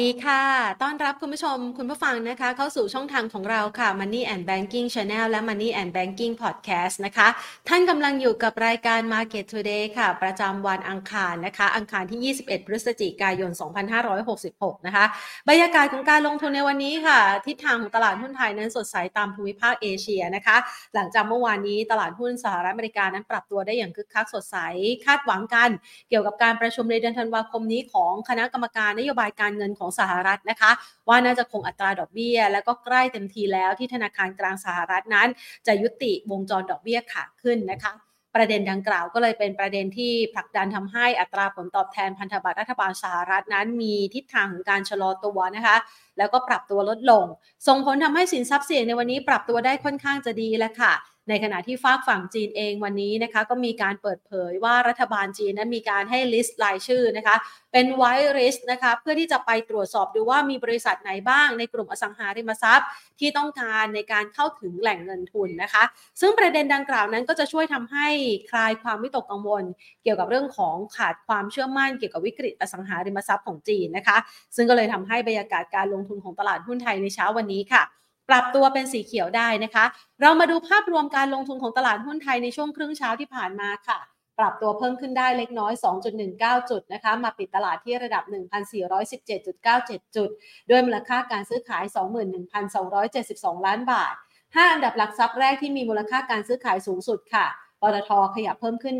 วัสดีค่ะ รับคุณผู้ชมคุณผู้ฟังนะคะ เข้าสู่ช่องทางของเราค่ะ Money and Banking Channel และ Money and Banking Podcast นะคะ ท่านกำลังอยู่กับรายการ Market Today ค่ะ ประจำวันอังคารนะคะ อังคารที่ 21 พฤศจิกายน 2566 นะคะ บรรยากาศของการลงทุนในวันนี้ค่ะ ทิศทางของตลาดหุ้นไทยนั้นสดใสตามภูมิภาคเอเชียนะคะ หลังจากเมื่อวานนี้ตลาดหุ้นสหรัฐอเมริกานั้นปรับตัวได้อย่างคึกคักสดใสคาดหวังกัน เกี่ยวกับการประชุมในเดือนธันวาคมนี้ของคณะกรรมการนโยบายการเงินของสหรัฐนะคะ ว่าน่าจะคงอัตราดอกเบี้ย แล้วก็ใกล้เต็มทีแล้วที่ธนาคารกลางสหรัฐนั้น จะยุติวงจรดอกเบี้ยขาขึ้นนะคะประเด็นดังกล่าวก็เลยเป็นประเด็นที่ผลักดันทำให้อัตราผลตอบแทนพันธบัตรรัฐบาลสหรัฐนั้น มีทิศทางของการชะลอตัวนะคะ แล้วก็ปรับตัวลดลง ส่งผลทำให้สินทรัพย์เสี่ยงในวันนี้ปรับตัวได้ค่อนข้างจะดีแล้วค่ะ ในขณะที่ฝากฝั่งจีนเองวันนี้นะคะก็มีการเปิดเผยว่ารัฐบาลจีนนั้นมีการให้ลิสต์รายชื่อนะคะเป็นไวริสนะคะเพื่อที่จะไปตรวจสอบดูว่ามีบริษัทไหนบ้างในกลุ่มอสังหาริมทรัพย์ ที่ต้องการในการเข้าถึงแหล่งเงินทุนนะคะ ซึ่งประเด็นดังกล่าวนั้นก็จะช่วยทำให้คลายความวิตกกังวล เกี่ยวกับเรื่องของขาดความเชื่อมั่นเกี่ยวกับวิกฤตอสังหาริมทรัพย์ของจีนนะคะ ซึ่งก็เลยทำให้บรรยากาศการลงทุนของตลาดหุ้นไทยในเช้าวันนี้ค่ะ ปรับตัวเป็นสีเขียวได้นะคะ เรามาดูภาพรวมการลงทุนของตลาดหุ้นไทยในช่วงครึ่งเช้าที่ผ่านมาค่ะ ปรับตัวเพิ่มขึ้นได้เล็กน้อย 2.19 จุดนะคะ มาปิดตลาดที่ระดับ 1,417.97 จุด ด้วยมูลค่าการซื้อขาย 21,272 ล้านบาท 5 อันดับหลักทรัพย์แรกที่มีมูลค่าการซื้อขายสูงสุดค่ะปตทขยับเพิ่มขึ้น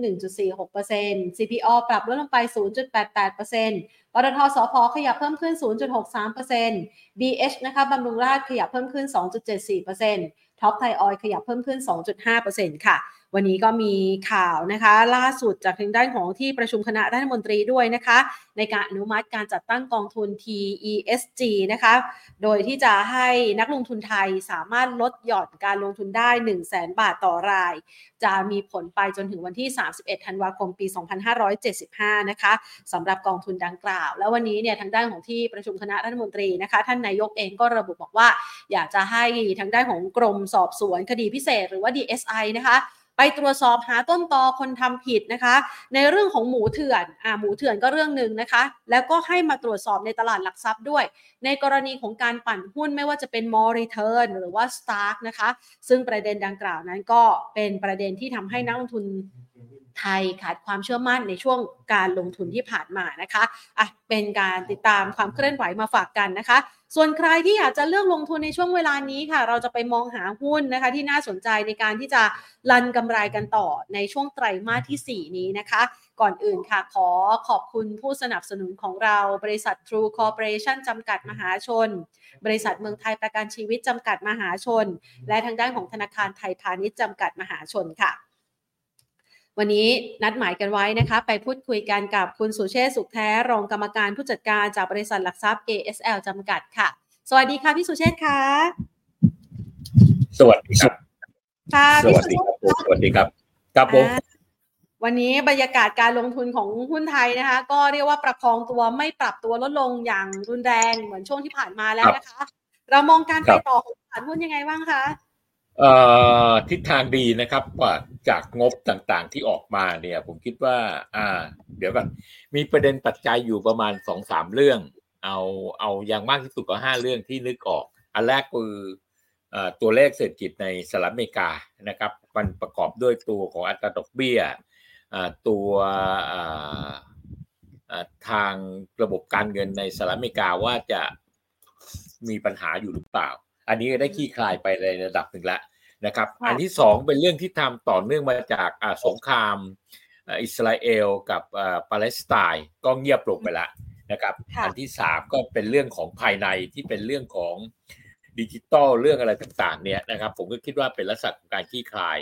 1.46% CPO ปรับลดลงไป 0.88% ปตทสพขยับเพิ่มขึ้น 0.63% BH นะคะบำรุงราชขยับเพิ่มขึ้น 2.74%ท็อปไทยออยขยับเพิ่มขึ้น 2.5%ค่ะ วันนี้ก็มีข่าวนะคะ ล่าสุดจากทางด้านของที่ประชุมคณะรัฐมนตรีด้วยนะคะ ในการอนุมัติการจัดตั้งกองทุน TESG นะคะ โดยที่จะให้นักลงทุนไทยสามารถลดหย่อนการลงทุนได้ 1 0 0 0 0แบาทต่อราย จะมีผลไปจนถึงวันที่ 31 ธันวาคมปี 2575 นะคะสำหรับกองทุนดังกล่าว แล้ววันนี้เนี่ยทางด้านของที่ประชุมคณะรัฐมนตรีนะคะ ท่านนายกเองก็ระบุบอกว่า อยากจะให้ทางด้านของกรมสอบสวนคดีพิเศษ หรือว่า DSI นะคะ ไปตรวจสอบหาต้นตอคนทำผิดนะคะ ในเรื่องของหมูเถื่อนอ่าหมูเถื่อนก็เรื่องหนึ่งนะคะ แล้วก็ให้มาตรวจสอบในตลาดหลักทรัพย์ด้วย ในกรณีของการปั่นหุ้นไม่ว่าจะเป็น m o r Return หรือว่าสตาร์กนะคะ ซึ่งประเด็นดังกล่าวนั้นก็เป็นประเด็นที่ทำให้นักลงทุน ไทยขาดความเชื่อมั่นในช่วงการลงทุนที่ผ่านมานะคะอะเป็นการติดตามความเคลื่อนไหวมาฝากกันนะคะ ส่วนใครที่อยากจะเลือกลงทุนในช่วงเวลานี้ค่ะ เราจะไปมองหาหุ้นนะคะ ที่น่าสนใจในการที่จะลันกำไรกันต่อในช่วงไตรมาสที่ 4 นี้นะคะ ก่อนอื่นค่ะขอขอบคุณผู้สนับสนุนของเราบริษัท True Corporation จำกัดมหาชน บริษัทเมืองไทยประกันชีวิตจำกัดมหาชน และทางด้านของธนาคารไทยพาณิชย์จำกัดมหาชนค่ะ วันนี้นัดหมายกันไว้นะคะ ไปพูดคุยกันกับคุณสุเชษฐ์สุขแท้รองกรรมการผู้จัดการจากบริษัทหลักทรัพย์ ASL จำกัดค่ะ สวัสดีค่ะพี่สุเชษฐ์ค่ะ สวัสดีครับค่ะสพี่วัสสุดีเชษครับฐ์สวัสดีครับครับผมอ่าวันนี้บรรยากาศการลงทุนของหุ้นไทยนะคะ ก็เรียกว่าประคองตัวไม่ปรับตัวลดลงอย่างรุนแรงเหมือนช่วงที่ผ่านมาแล้วนะคะ เรามองการไปต่อของตลาดหุ้นยังไงบ้างคะเอ่อ ทิศทางดีนะครับว่าจากงบต่างๆที่ออกมาเนี่ย ผมคิดว่า อ่า เดี๋ยวก่อนมีประเด็นปัจจัยอยู่ประมาณสองสามเรื่อง เอาเอาอย่างมากที่สุดก็ห้าเรื่องที่นึกออก อันแรกคืออตัวเลขเศรษฐกิจในสหรัฐอเมริกานะครับ มันประกอบด้วยตัวของอัตราดอกเบี้ยตัวทางระบบการเงินในสหรัฐอเมริกาว่าจะมีปัญหาอยู่หรือเปล่า อันนี้ได้ขี้คลายไปในระดับหนึ่งแล้ว นะครับค่ะอันที่สองเป็นเรื่องที่ทำต่อเนื่องมาจากอ่าสงครามอ่าอิสราเอลกับอ่าปาเลสไตน์ก็เงียบลงไปแล้วนะครับค่ะอันที่สามก็เป็นเรื่องของภายในที่เป็นเรื่องของดิจิตอลเรื่องอะไรต่างๆเนี่ยนะครับผมก็คิดว่าเป็นลักษณะของการขี้คลาย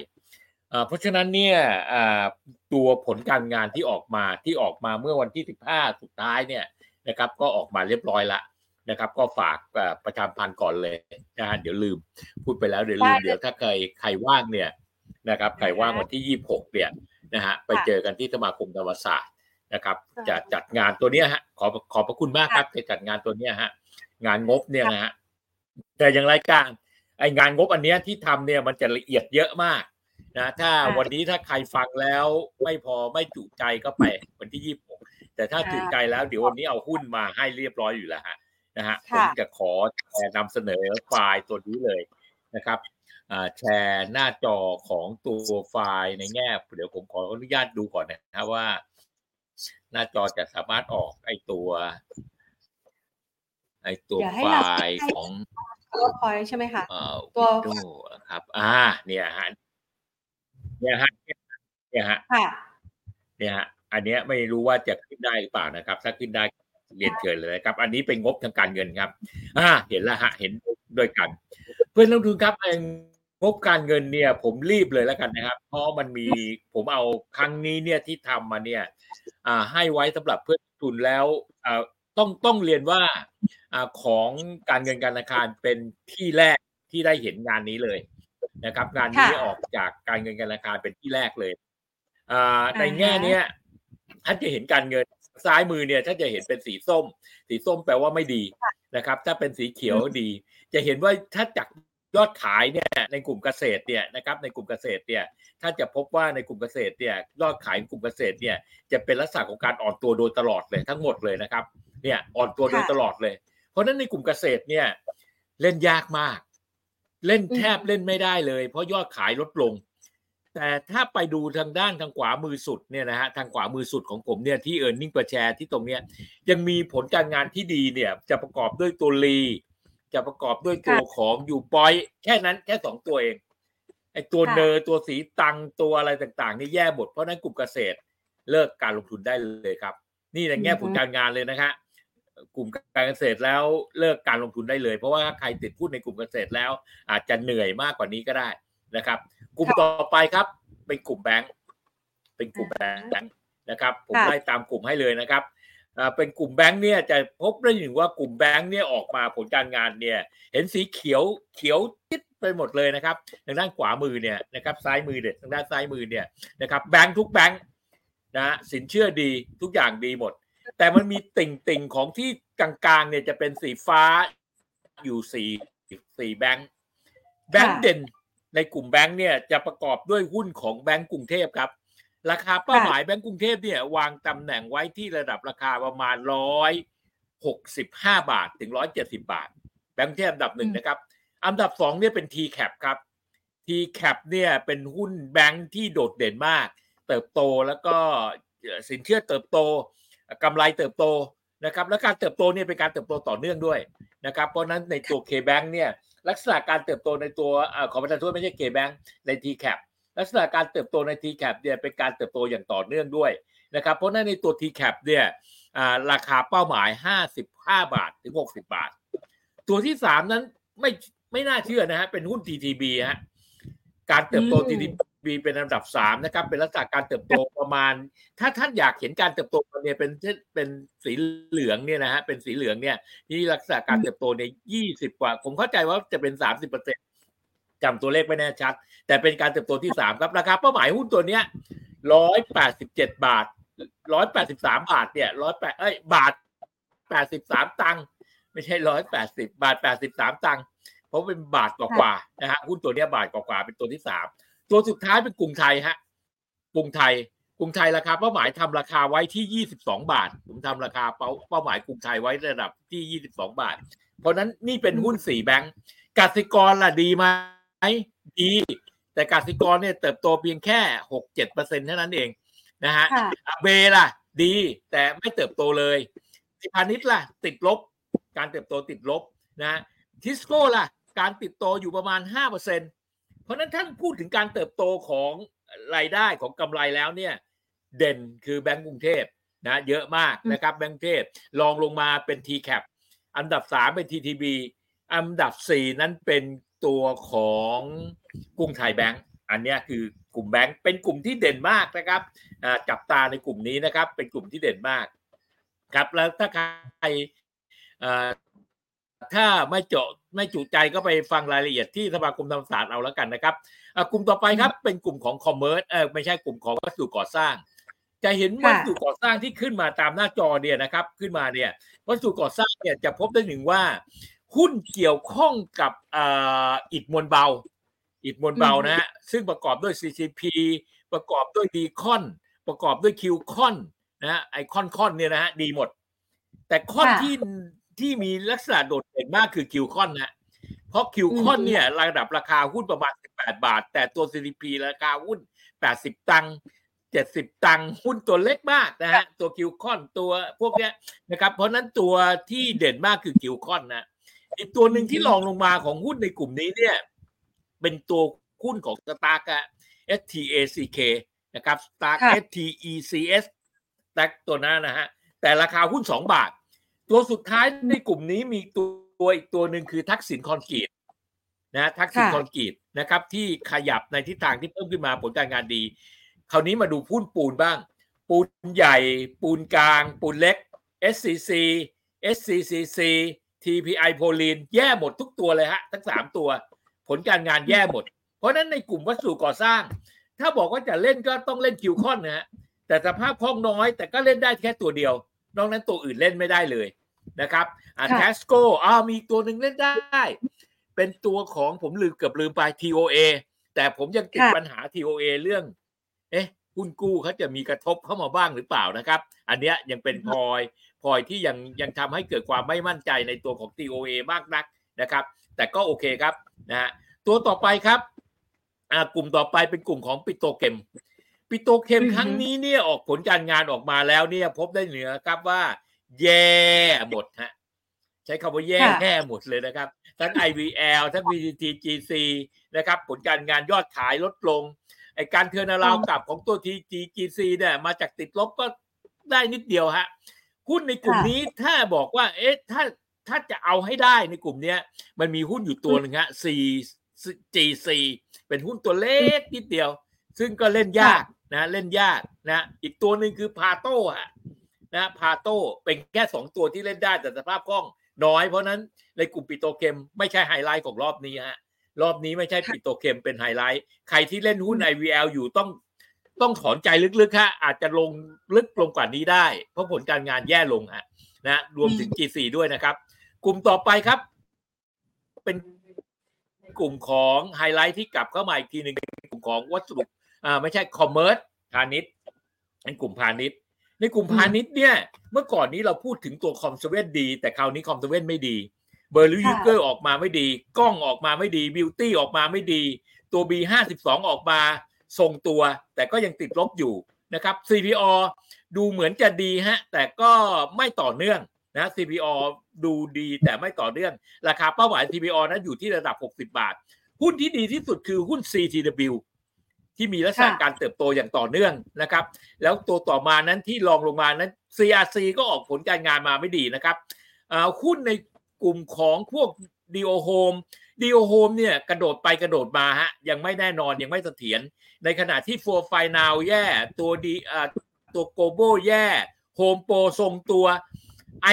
อ่าเพราะฉะนั้นเนี่ยอ่าตัวผลการงานที่ออกมาที่ออกมาเมื่อวันที่ 15 สุดท้ายเนี่ยนะครับก็ออกมาเรียบร้อยละ นะครับ ก็ฝากอ่าประชาพันธ์ก่อนเลยนะฮะเดี๋ยวลืมพูดไปแล้วเดี๋ยวลืมได้เลยเดี๋ยวถ้าใครใครว่างเนี่ยนะครับใครว่างวันที่26เนี่ยนะฮะไปเจอกันที่สมาคมธรรมศาสตร์นะครับค่ะจะจัดงานตัวเนี้ยฮะขอขอบพระคุณมากครับจะจัดงานตัวเนี้ยฮะงานงบเนี่ยนะฮะแต่อย่างไรก็ไองานงบอันเนี้ยที่ทำเนี่ยมันจะละเอียดเยอะมากนะถ้าค่ะวันนี้ถ้าใครฟังแล้วไม่พอไม่จุใจก็ไปวันที่ยี่สิบหกแต่ถ้าค่ะจุใจแล้วเดี๋ยววันนี้เอาหุ้นมาให้เรียบร้อยอยู่แล้วฮะ นะฮะผค่ะมจะขอแชร์นำเสนอไฟล์ตัวนี้เลยนะครับอ่าแชร์หน้าจอของตัวไฟล์ในแง่เดี๋ยวผมขออนุญาตดูก่อนนะครับว่า หน้าจอจะสามารถออกไอตัวไอตัวเดี๋ยวให้ไฟเราล์ของ PowerPoint ใช่ไหมคะเอ่อตัววิดีโอนะครับ อ่า เนี่ยฮะเนี่ยฮะเนี่ยฮะค่ะเนี่ยฮะอันเนี้ยไม่รู้ว่าจะขึ้นได้หรือเปล่านะครับ ถ้าขึ้นได้ เรียนเชิญเลยนะครับ อันนี้เป็นงบทางการเงินครับอ่าเห็นแล้วฮะเห็นด้วยกัน เพื่อนลงทุนครับไอ้งบการเงินเนี่ยผมรีบเลยแล้วกันนะครับ เพราะมันมีผมเอาครั้งนี้เนี่ยที่ทำมาเนี่ยอ่าให้ไว้สำหรับเพื่อนลงทุนแล้วอ่าต้องต้องเรียนว่าอ่าของการเงินการธนาคารเป็นที่แรกที่ได้เห็นงานนี้เลยนะครับ งานนี้ค่ะออกจากการเงินการธนาคารเป็นที่แรกเลยอ่าในอ่าฮะแง่เนี้ยท่านจะเห็นการเงิน ซ้ายมือเนี่ยท่านจะเห็นเป็นสีส้ม สีส้มแปลว่าไม่ดีนะครับ ถ้าเป็นสีเขียวดี จะเห็นว่าถ้าจากยอดขายเนี่ยในกลุ่มเกษตรเนี่ยนะครับในกลุ่มเกษตรเนี่ยถ้าจะพบว่าในกลุ่มเกษตรเนี่ยยอดขายกลุ่มเกษตรเนี่ยจะเป็นลักษณะของการอ่อนตัวโดยตลอดเลยทั้งหมดเลยนะครับเนี่ยอ่อนตัวโดยค่ะตลอดเลย เพราะฉะนั้นในกลุ่มเกษตรเนี่ยเล่นยากมาก เล่นแทบอืมเล่นไม่ได้เลย เพราะยอดขายลดลง แต่ถ้าไปดูทางด้านทางขวามือสุดเนี่ยนะฮะทางขวามือสุดของผมเนี่ยที่ e a r n i n g per share ที่ตรงเนี้ยยังมีผลการงานที่ดีเนี่ยจะประกอบด้วยตัวลีจะประกอบด้วยตัวของยูปอยแค่นั้นแค่สองตัวเองไอ้ตัวค่ะเนอร์ตัวศรีตรังตัวอะไรต่างๆนี่แย่หมดเพราะฉะนั้นกลุ่มเกษตรเลิกการลงทุนได้เลยครับ นี่ในแง่ผลการงานเลยนะฮะกลุ่มการเกษตรแล้วเลิกการลงทุนได้เลย เพราะว่าถ้าใครติดหุ้นในกลุ่มเกษตรแล้ว อาจจะเหนื่อยมากกว่านี้ก็ได้ นะครับ กลุ่มค่ะต่อไปครับ เป็นกลุ่มแบงค์เป็นกลุ่มแบงค์นะครับ ผมค่ะไล่ตามกลุ่มให้เลยนะครับอ่าเป็นกลุ่มแบงค์เนี่ยจะพบได้ถึงว่ากลุ่มแบงค์เนี่ยออกมาผลการงานเนี่ย เห็นสีเขียวเขียวจิดไปหมดเลยนะครับทางด้านขวามือเนี่ยนะครับซ้ายมือเนี่ยทางด้านซ้ายมือเนี่ยนะครับแบงค์ทุกแบงค์นะฮะสินเชื่อดีทุกอย่างดีหมด แต่มันมีติ่งติ่งๆของที่กลางๆเนี่ยจะเป็นสีฟ้าอยู่สี่สี่แบงค์แบงค์เด่น ในกลุ่มแบงค์เนี่ยจะประกอบด้วยหุ้นของแบงค์กรุงเทพครับ ราคาเป้าหมายแบงก์กรุงเทพเนี่ยวางตำแหน่งไว้ที่ระดับราคาประมาณร้อยหกสิบห้าบาทถึงร้อยเจ็ดสิบาท แบงก์กรุงเทพอันดับหนึ่งอืมนะครับ อันดับสองเนี่ยเป็น t c a p ครับ t c a p เนี่ยเป็นหุ้นแบงก์ที่โดดเด่นมาก เติบโตแล้วก็สินเชื่อเติบโตกำไรเติบโตนะครับ และการเติบโตเนี่ยเป็นการเติบโตต่อเนื่องด้วยนะครับ เพราะฉะนั้นในตัว K-Bank เนี่ย ลักษณะการเติบโตในตัวอของประชานไม่ใช่ K-Bank ใน t c a p ลักษณะการเติบโตใน t c a p เนี่ยเป็นการเติบโตอย่างต่อเนื่องด้วยนะครับเพราะนั้นในตัว t c a p เนี่ยราคาเป้าหมาย 55 บาทถึง 60 บาท ตัวที่ 3 นั้นไม่ไม่น่าเชื่อนะฮะเป็นหุ้น TTB ฮะการเติบโต TTB ม TTB เป็นอันดับ3นะครับ เป็นลักษณะการเติบโตประมาณ ถ้าท่านอยากเห็นการเติบโตเนี่ยเป็นเป็นสีเหลืองเนี่ยนะฮะเป็นสีเหลืองเนี่ยที่ลักษณะการเติบโตเนี่ย20กว่า ผมเข้าใจว่าจะเป็น30เปอร์เซ็นจำตัวเลขไม่แน่ชัด แต่เป็นการเติบโตที่สามครับราคาเป้าหมายหุ้นตัวเนี้ยร้อยแปดสิบเจ็ดบาทร้อยแปดสิบสามบาทเนี่ยร้อยแปดเอ้ยบาทแปดสิบสามตังค์ไม่ใช่ร้อยแปดสิบบาทแปดสิบสามตังค์เพราะเป็นบาทกว่าๆนะฮะหุ้นตัวเนี้ยบาทกว่าๆเป็นตัวที่สาม ตัวสุดท้ายเป็นกรุงไทยฮะกรุงไทยกรุงไทยราคาเป้าหมายทำราคาไว้ที่ยี่สิบสองบาท ผมทำราคาเป้าเป้าหมายกรุงไทยไว้ระดับที่ยี่สิบสองบาท เพราะฉะนั้นนี่เป็นหุ้นสี่แบงก์กสิกรล่ะดีไหมดี แต่กสิกรเนี่ยเติบโตเพียงแค่หกเจ็ดเปอร์เซ็นเท่านั้นเองนะฮะค่ะอาเบล่ะ ดีแต่ไม่เติบโตเลยพาณิชย์ล่ะ ติดลบ การเติบโตติดลบนะทิสโก้ล่ะ การเติบโตอยู่ประมาณห้าเปอร์ เซ็นเพราะฉะนั้นท่านพูดถึงการเติบโตของรายได้ของกำไรแล้วเนี่ย เด่นคือแบงก์กรุงเทพนะเยอะมากนะครับแบงก์กรุงเทพลองลงมาเป็น t c a p อันดับสามเป็น TTB อันดับสี่นั้นเป็นตัวของกรุงไทยแบงก์อันเนี้ยคือกลุ่มแบงก์เป็นกลุ่มที่เด่นมากนะครับอ่าจับตาในกลุ่มนี้นะครับ เป็นกลุ่มที่เด่นมาก ครับแล้วถ้าใครอ่าถ้าไม่เจาะ ไม่จุใจก็ไปฟังรายละเอียดที่สมาคมธรรมศาสตร์เอาแล้วกันนะครับอ่ากลุ่มต่อไปครับเป็นกลุ่มของคอมเมอร์สเออไม่ใช่กลุ่มของวัสดุก่อสร้าง จะเห็นค่ะวัสดุก่อสร้างที่ขึ้นมาตามหน้าจอเนี่ยนะครับ ขึ้นมาเนี่ยวัสดุก่อสร้างเนี่ยจะพบได้ถึงว่า หุ้นเกี่ยวข้องกับอ่าอิฐมวลเบา อิฐมวลเบานะฮะซึ่งประกอบด้วย CCP ประกอบด้วยดีคอนประกอบด้วยคิวคอนนะฮะไอคอนคอนเนี่ยนะฮะดีหมด แต่คอนค่ะที่ ที่มีลักษณะโดดเด่นมากคือคิวคอนนะเพราะคิวคอนเนี่ยระดับราคาหุ้นประมาณ 18 บาท แต่ตัว CCP ราคาหุ้น 80 ตังค์70 ตังค์หุ้นตัวเล็กมากนะฮะตัวคิวคอนตัวพวกเนี้ยนะครับ เพราะนั้นตัวที่เด่นมากคือคิวคอนนะอีกตัวหนึ่งที่รองลงมาของหุ้นในกลุ่มนี้เนี่ย เป็นตัวหุ้นของสตาร์ก STACK นะครับ Stark STECH แต่ตัวนั้นนะฮะแต่ราคาหุ้น 2 บาท ตัวสุดท้ายในกลุ่มนี้มีตัวอีกตัวหนึ่งคือทักษิณคอนกรีตนะทักษิณคอนกรีตนะครับ ที่ขยับในทิศทางที่เพิ่มขึ้นมาผลการงานดี คราวนี้มาดูหุ้นปูนบ้าง ปูนใหญ่ ปูนกลาง ปูนเล็ก SCC SCCC TPI โพลีนแย่หมดทุกตัวเลยฮะ ทั้งสามตัว ผลการงานแย่หมด เพราะนั้นในกลุ่มวัสดุก่อสร้าง ถ้าบอกว่าจะเล่นก็ต้องเล่นคิวคอนนะฮะแต่สภาพคล่องน้อย แต่ก็เล่นได้แค่ตัวเดียวนอกนั้นตัวอื่นเล่นไม่ได้เลย นะครับอ่าแทสโก้อ้าวมีตัวหนึ่งเล่นได้ เป็นตัวของผมลืมเกือบลืมไป TOA แต่ผมยังติดปัญหา TOA เรื่อง เอ๊ะหุ้นกู้เขาจะมีกระทบเข้ามาบ้างหรือเปล่านะครับ อันเนี้ยยังเป็นพลอยพลอยที่ยังยังทำให้เกิดความไม่มั่นใจในตัวของ TOA มากนักนะครับ แต่ก็โอเคครับนะฮะตัวต่อไปครับอ่ากลุ่มต่อไปเป็นกลุ่มของปิโตรเคมปิโตรเคมครั้งนี้เนี่ยออกผลการงานออกมาแล้วเนี่ยพบได้เหนือครับว่า แย่หมดฮะใช้คำว่าแย่แย่หมดเลยนะครับ ทั้ง IVL ทั้ง VTGC นะครับ ผลการงานยอดขายลดลงไอการเทือนาราวกลับของตัว TGC เนี่ยมาจากติดลบก็ได้นิดเดียวฮะหุ้นในกลุ่มนี้ถ้าบอกว่า เอ๊ะถ้าถ้าจะเอาให้ได้ในกลุ่มเนี้ย มันมีหุ้นอยู่ตัวหนึ่งฮะ CGC เป็นหุ้นตัวเล็กนิดเดียว ซึ่งก็เล่นยากนะ เล่นยากนะ อีกตัวหนึ่งคือพาโต้ฮะ นะพาโต้เป็นแค่สองตัวที่เล่นได้แต่สภาพคล่องน้อย เพราะนั้นในกลุ่มปิโตรเคมไม่ใช่ไฮไลท์ของรอบนี้ฮะรอบนี้ไม่ใช่ปิโตรเคมเป็นไฮไลท์ ใครที่เล่นหุ้น IVL อยู่ต้องต้องถอนใจลึกๆฮะอาจจะลงลึกลงกว่านี้ได้ เพราะผลการงานแย่ลงฮะนะรวมถึง G4 ด้วยนะครับ กลุ่มต่อไปครับ เป็นกลุ่มของไฮไลท์ที่กลับเข้ามาอีกทีหนึ่งกลุ่มของวัสดุอ่าไม่ใช่ commerce พาณิชย์เป็นกลุ่มพาณิชย์ ในกลุ่มพาณิชย์เนี่ย เมื่อก่อนนี้เราพูดถึงตัวคอมเซเว่นดี แต่คราวนี้คอมเซเว่นไม่ดี เบอร์ลี่ยุคเกอร์ออกมาไม่ดี กล้องออกมาไม่ดี บิวตี้ออกมาไม่ดี ตัว B52 ออกมาทรงตัว แต่ก็ยังติดลบอยู่นะครับ CPO ดูเหมือนจะดีฮะ แต่ก็ไม่ต่อเนื่องนะ CPO ดูดีแต่ไม่ต่อเนื่อง ราคาเป้าหมาย CPO นั้นอยู่ที่ระดับ 60 บาท หุ้นที่ดีที่สุดคือหุ้น CTW ที่มีลักษณะการเติบโตอย่างต่อเนื่องนะครับ แล้วตัวต่อมานั้นที่รองลงมานั้น CRC ก็ออกผลการงานมาไม่ดีนะครับหุ้นในกลุ่มของพวก Dio Home Dio Home เนี่ยกระโดดไปกระโดดมาฮะยังไม่แน่นอนยังไม่เสถียรในขณะที่ For f i n a l แย่ ตัวดีตัว g o b o แย่ Home Pro ทรงตัว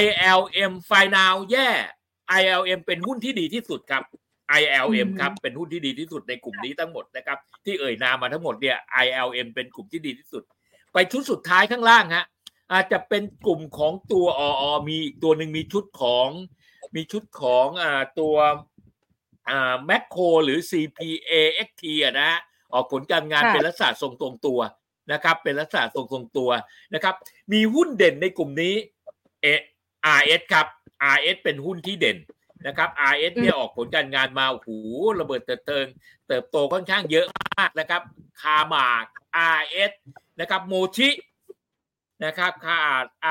ILM f i n a l แย่ ILM เป็นหุ้นที่ดีที่สุดครับ ILM ครับเป็นหุ้นที่ดีที่สุดในกลุ่มนี้ทั้งหมดนะครับ ที่เอ่ยนามมาทั้งหมดเนี่ย ILM เป็นกลุ่มที่ดีที่สุด ไปชุดสุดท้ายข้างล่างฮะอาจจะเป็นกลุ่มของตัวออมีอีกตัวหนึ่งมีชุดของมีชุดของอ่าตัวอ่าแมคโครหรือ CPAXT อะนะออกผลการงานเป็นลักษณะทรงตรงตัวนะครับ เป็นลักษณะทรงทรงตัวนะครับ มีหุ้นเด่นในกลุ่มนี้เอ RS ครับ RS เป็นหุ้นที่เด่น นะครับ RS เนี่ยออกผลการงานมาโอ้โหระเบิดเติบเติงเติบโตค่อนข้างเยอะมากนะครับ คาหมาก RS นะครับโมชินะครับคา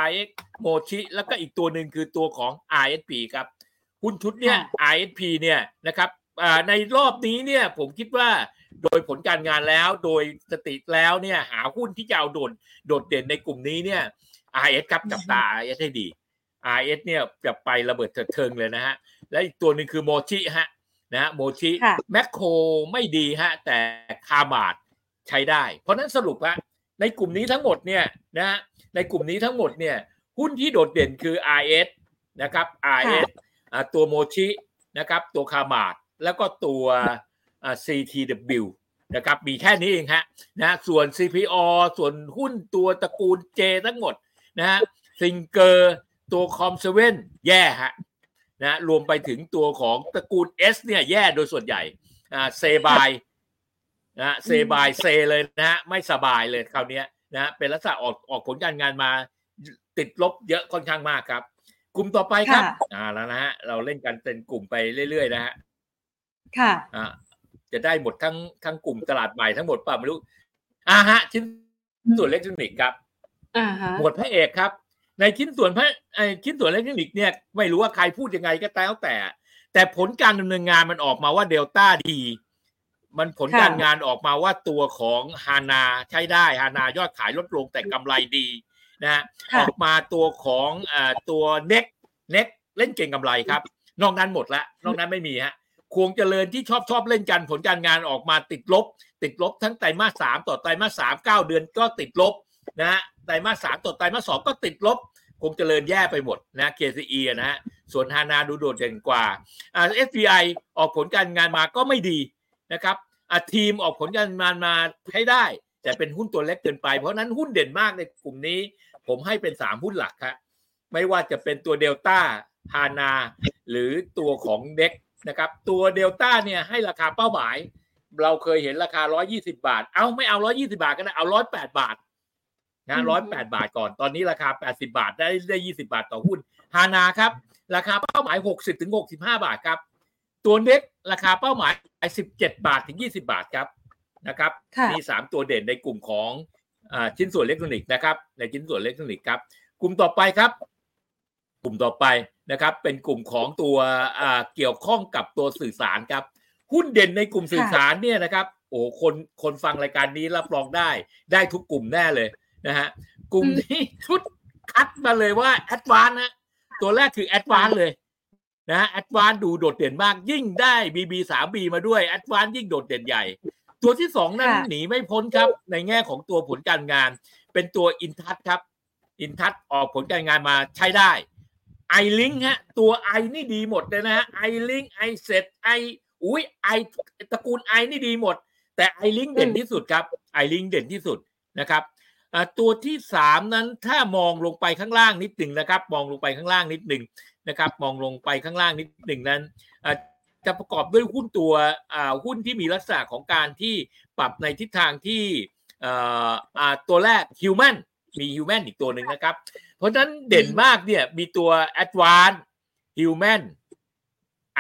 RS โมชิแล้วก็อีกตัวหนึ่งคือตัวของ RSP ครับหุ้นชุดเนี่ย RSP เนี่ยนะครับในรอบนี้เนี่ยผมคิดว่าโดยผลการงานแล้วโดยสติแล้วเนี่ยหาหุ้นที่จะเอาโดดโดดเด่นในกลุ่มนี้เนี่ย RS ครับจับตา RS ให้ดี RS เนี่ยจะไประเบิดเถิงเลยนะฮะ และอีกตัวหนึ่งคือโมชิฮะนะฮะโมชิแมคโครไม่ดีฮะแต่คาบาดใช้ได้ เพราะนั้นสรุปฮะในกลุ่มนี้ทั้งหมดเนี่ยนะฮะในกลุ่มนี้ทั้งหมดเนี่ยหุ้นที่โดดเด่นคือ RS นะครับ RS ตัวโมชินะครับตัวคาบาดแล้วก็ตัว CTW นะครับมีแค่นี้เองฮะนะส่วน CPO ส่วนหุ้นตัวตระกูล J ทั้งหมดนะฮะซิงเกอร์ตัวคอมเซเว่นแย่ฮะ นะรวมไปถึงตัวของตระกูล S เนี่ยแย่โดยส่วนใหญ่อ่าเซบายนะเซบายเซเลยนะฮะไม่สบายเลยคราวนี้นะเป็นลักษณะออกออกผลการงานมาติดลบเยอะค่อนข้างมากครับ กลุ่มต่อไปครับค่ะอ่าแล้วนะฮะเราเล่นกันเป็นกลุ่มไปเรื่อยๆนะฮะค่ะอ่าจะได้หมดทั้งทั้งกลุ่มตลาดใหม่ทั้งหมดป่ะไม่รู้อ่าฮะชิ้นส่วนอิเล็กทรอนิกส์ครับอ่าฮะหมวดพระเอกครับ ในชิ้นส่วนพระไอชิ้นส่วนอิเล็กทรอนิกส์เนี่ยไม่รู้ว่าใครพูดยังไงก็แล้วแต่ แต่ผลการดำเนินงานมันออกมาว่าเดลต้าดี มันผลการงานออกมาว่าตัวของฮานาใช้ได้ฮานายอดขายลดลงแต่กำไรดีนะฮะค่ะออกมาตัวของอ่าตัวเน็กเน็กเล่นเก่งกำไรครับ นอกนั้นหมดละนอกนั้นไม่มีฮะควงเจริญที่ชอบชอบเล่นกันผลการงานออกมาติดลบ ติดลบทั้งไตรมาสสามต่อไตรมาสสามเก้าเดือนก็ติดลบ นะฮะไตรมาสสามต่อไตรมาสสองก็ติดลบ คงเจริญแย่ไปหมดนะ KCE นะฮะส่วนฮานาดูโดดเด่นกว่าอ่า SBI ออกผลการงานมาก็ไม่ดีนะครับอ่าทีมออกผลการงานมาให้ได้ แต่เป็นหุ้นตัวเล็กเกินไป เพราะฉะนั้นหุ้นเด่นมากในกลุ่มนี้ ผมให้เป็นสามหุ้นหลักครับไม่ว่าจะเป็นตัวเดลต้าฮานาหรือตัวของเด็กนะครับตัวเดลต้าเนี่ยให้ราคาเป้าหมาย เราเคยเห็นราคา 120 บาท เอาไม่เอา 120 บาทก็ได้เอา 108 บาท นะ108บาทก่อนตอนนี้ราคา80บาทได้ได้20บาทต่อหุ้นฮานาครับ ราคาเป้าหมาย60ถึง65บาทครับ ตัวเน็กราคาเป้าหมาย17บาทถึง20บาทครับนะครับค่ะมี3ตัวเด่นในกลุ่มของอาชิ้นส่วนอิเล็กทรอนิกส์นะครับในชิ้นส่วนอิเล็กทรอนิกส์ครับกลุ่มต่อไปครับ กลุ่มต่อไปนะครับ เป็นกลุ่มของตัวอ่าเกี่ยวข้องกับตัวสื่อสารครับ หุ้นเด่นในกลุ่มสื่อสารเนี่ยนะครับโอ้คนคนฟังรายการนี้รับรองได้ได้ทุกกลุ่มแน่เลย นะฮะกลุ่มนี้ชุดคัดมาเลยว่าแอดวานซ์นะตัวแรกคือแอดวานซ์เลยนะแอดวานซ์ดูโดดเด่นมาก ยิ่งได้ BB 3 B มาด้วยแอดวานยิ่งโดดเด่นใหญ่ ตัวที่สองนั้นค่ะหนีไม่พ้นครับ ในแง่ของตัวผลการงาน เป็นตัวอินทัชครับ อินทัชออกผลการงานมาใช้ได้ ILINK ฮะ ตัวไอนี่ดีหมดเลยนะฮะ ILINK ไอเซตไออุ้ยไอตระกูลไอนี่ดีหมด แต่ไอลิงเด่นที่สุดครับไอลิงเด่นที่สุดนะครับอ่า ตัวที่สามนั้นถ้ามองลงไปข้างล่างนิดหนึ่งนะครับ มองลงไปข้างล่างนิดหนึ่งนะครับ มองลงไปข้างล่างนิดหนึ่งนั้นจะประกอบด้วยหุ้นตัวหุ้นที่มีลักษณะของการที่ปรับในทิศทางที่ตัวแรก Human มี Human อีกตัวหนึ่งนะครับ เพราะฉะนั้นเด่นมากเนี่ยมีตัว a d v a n c e Human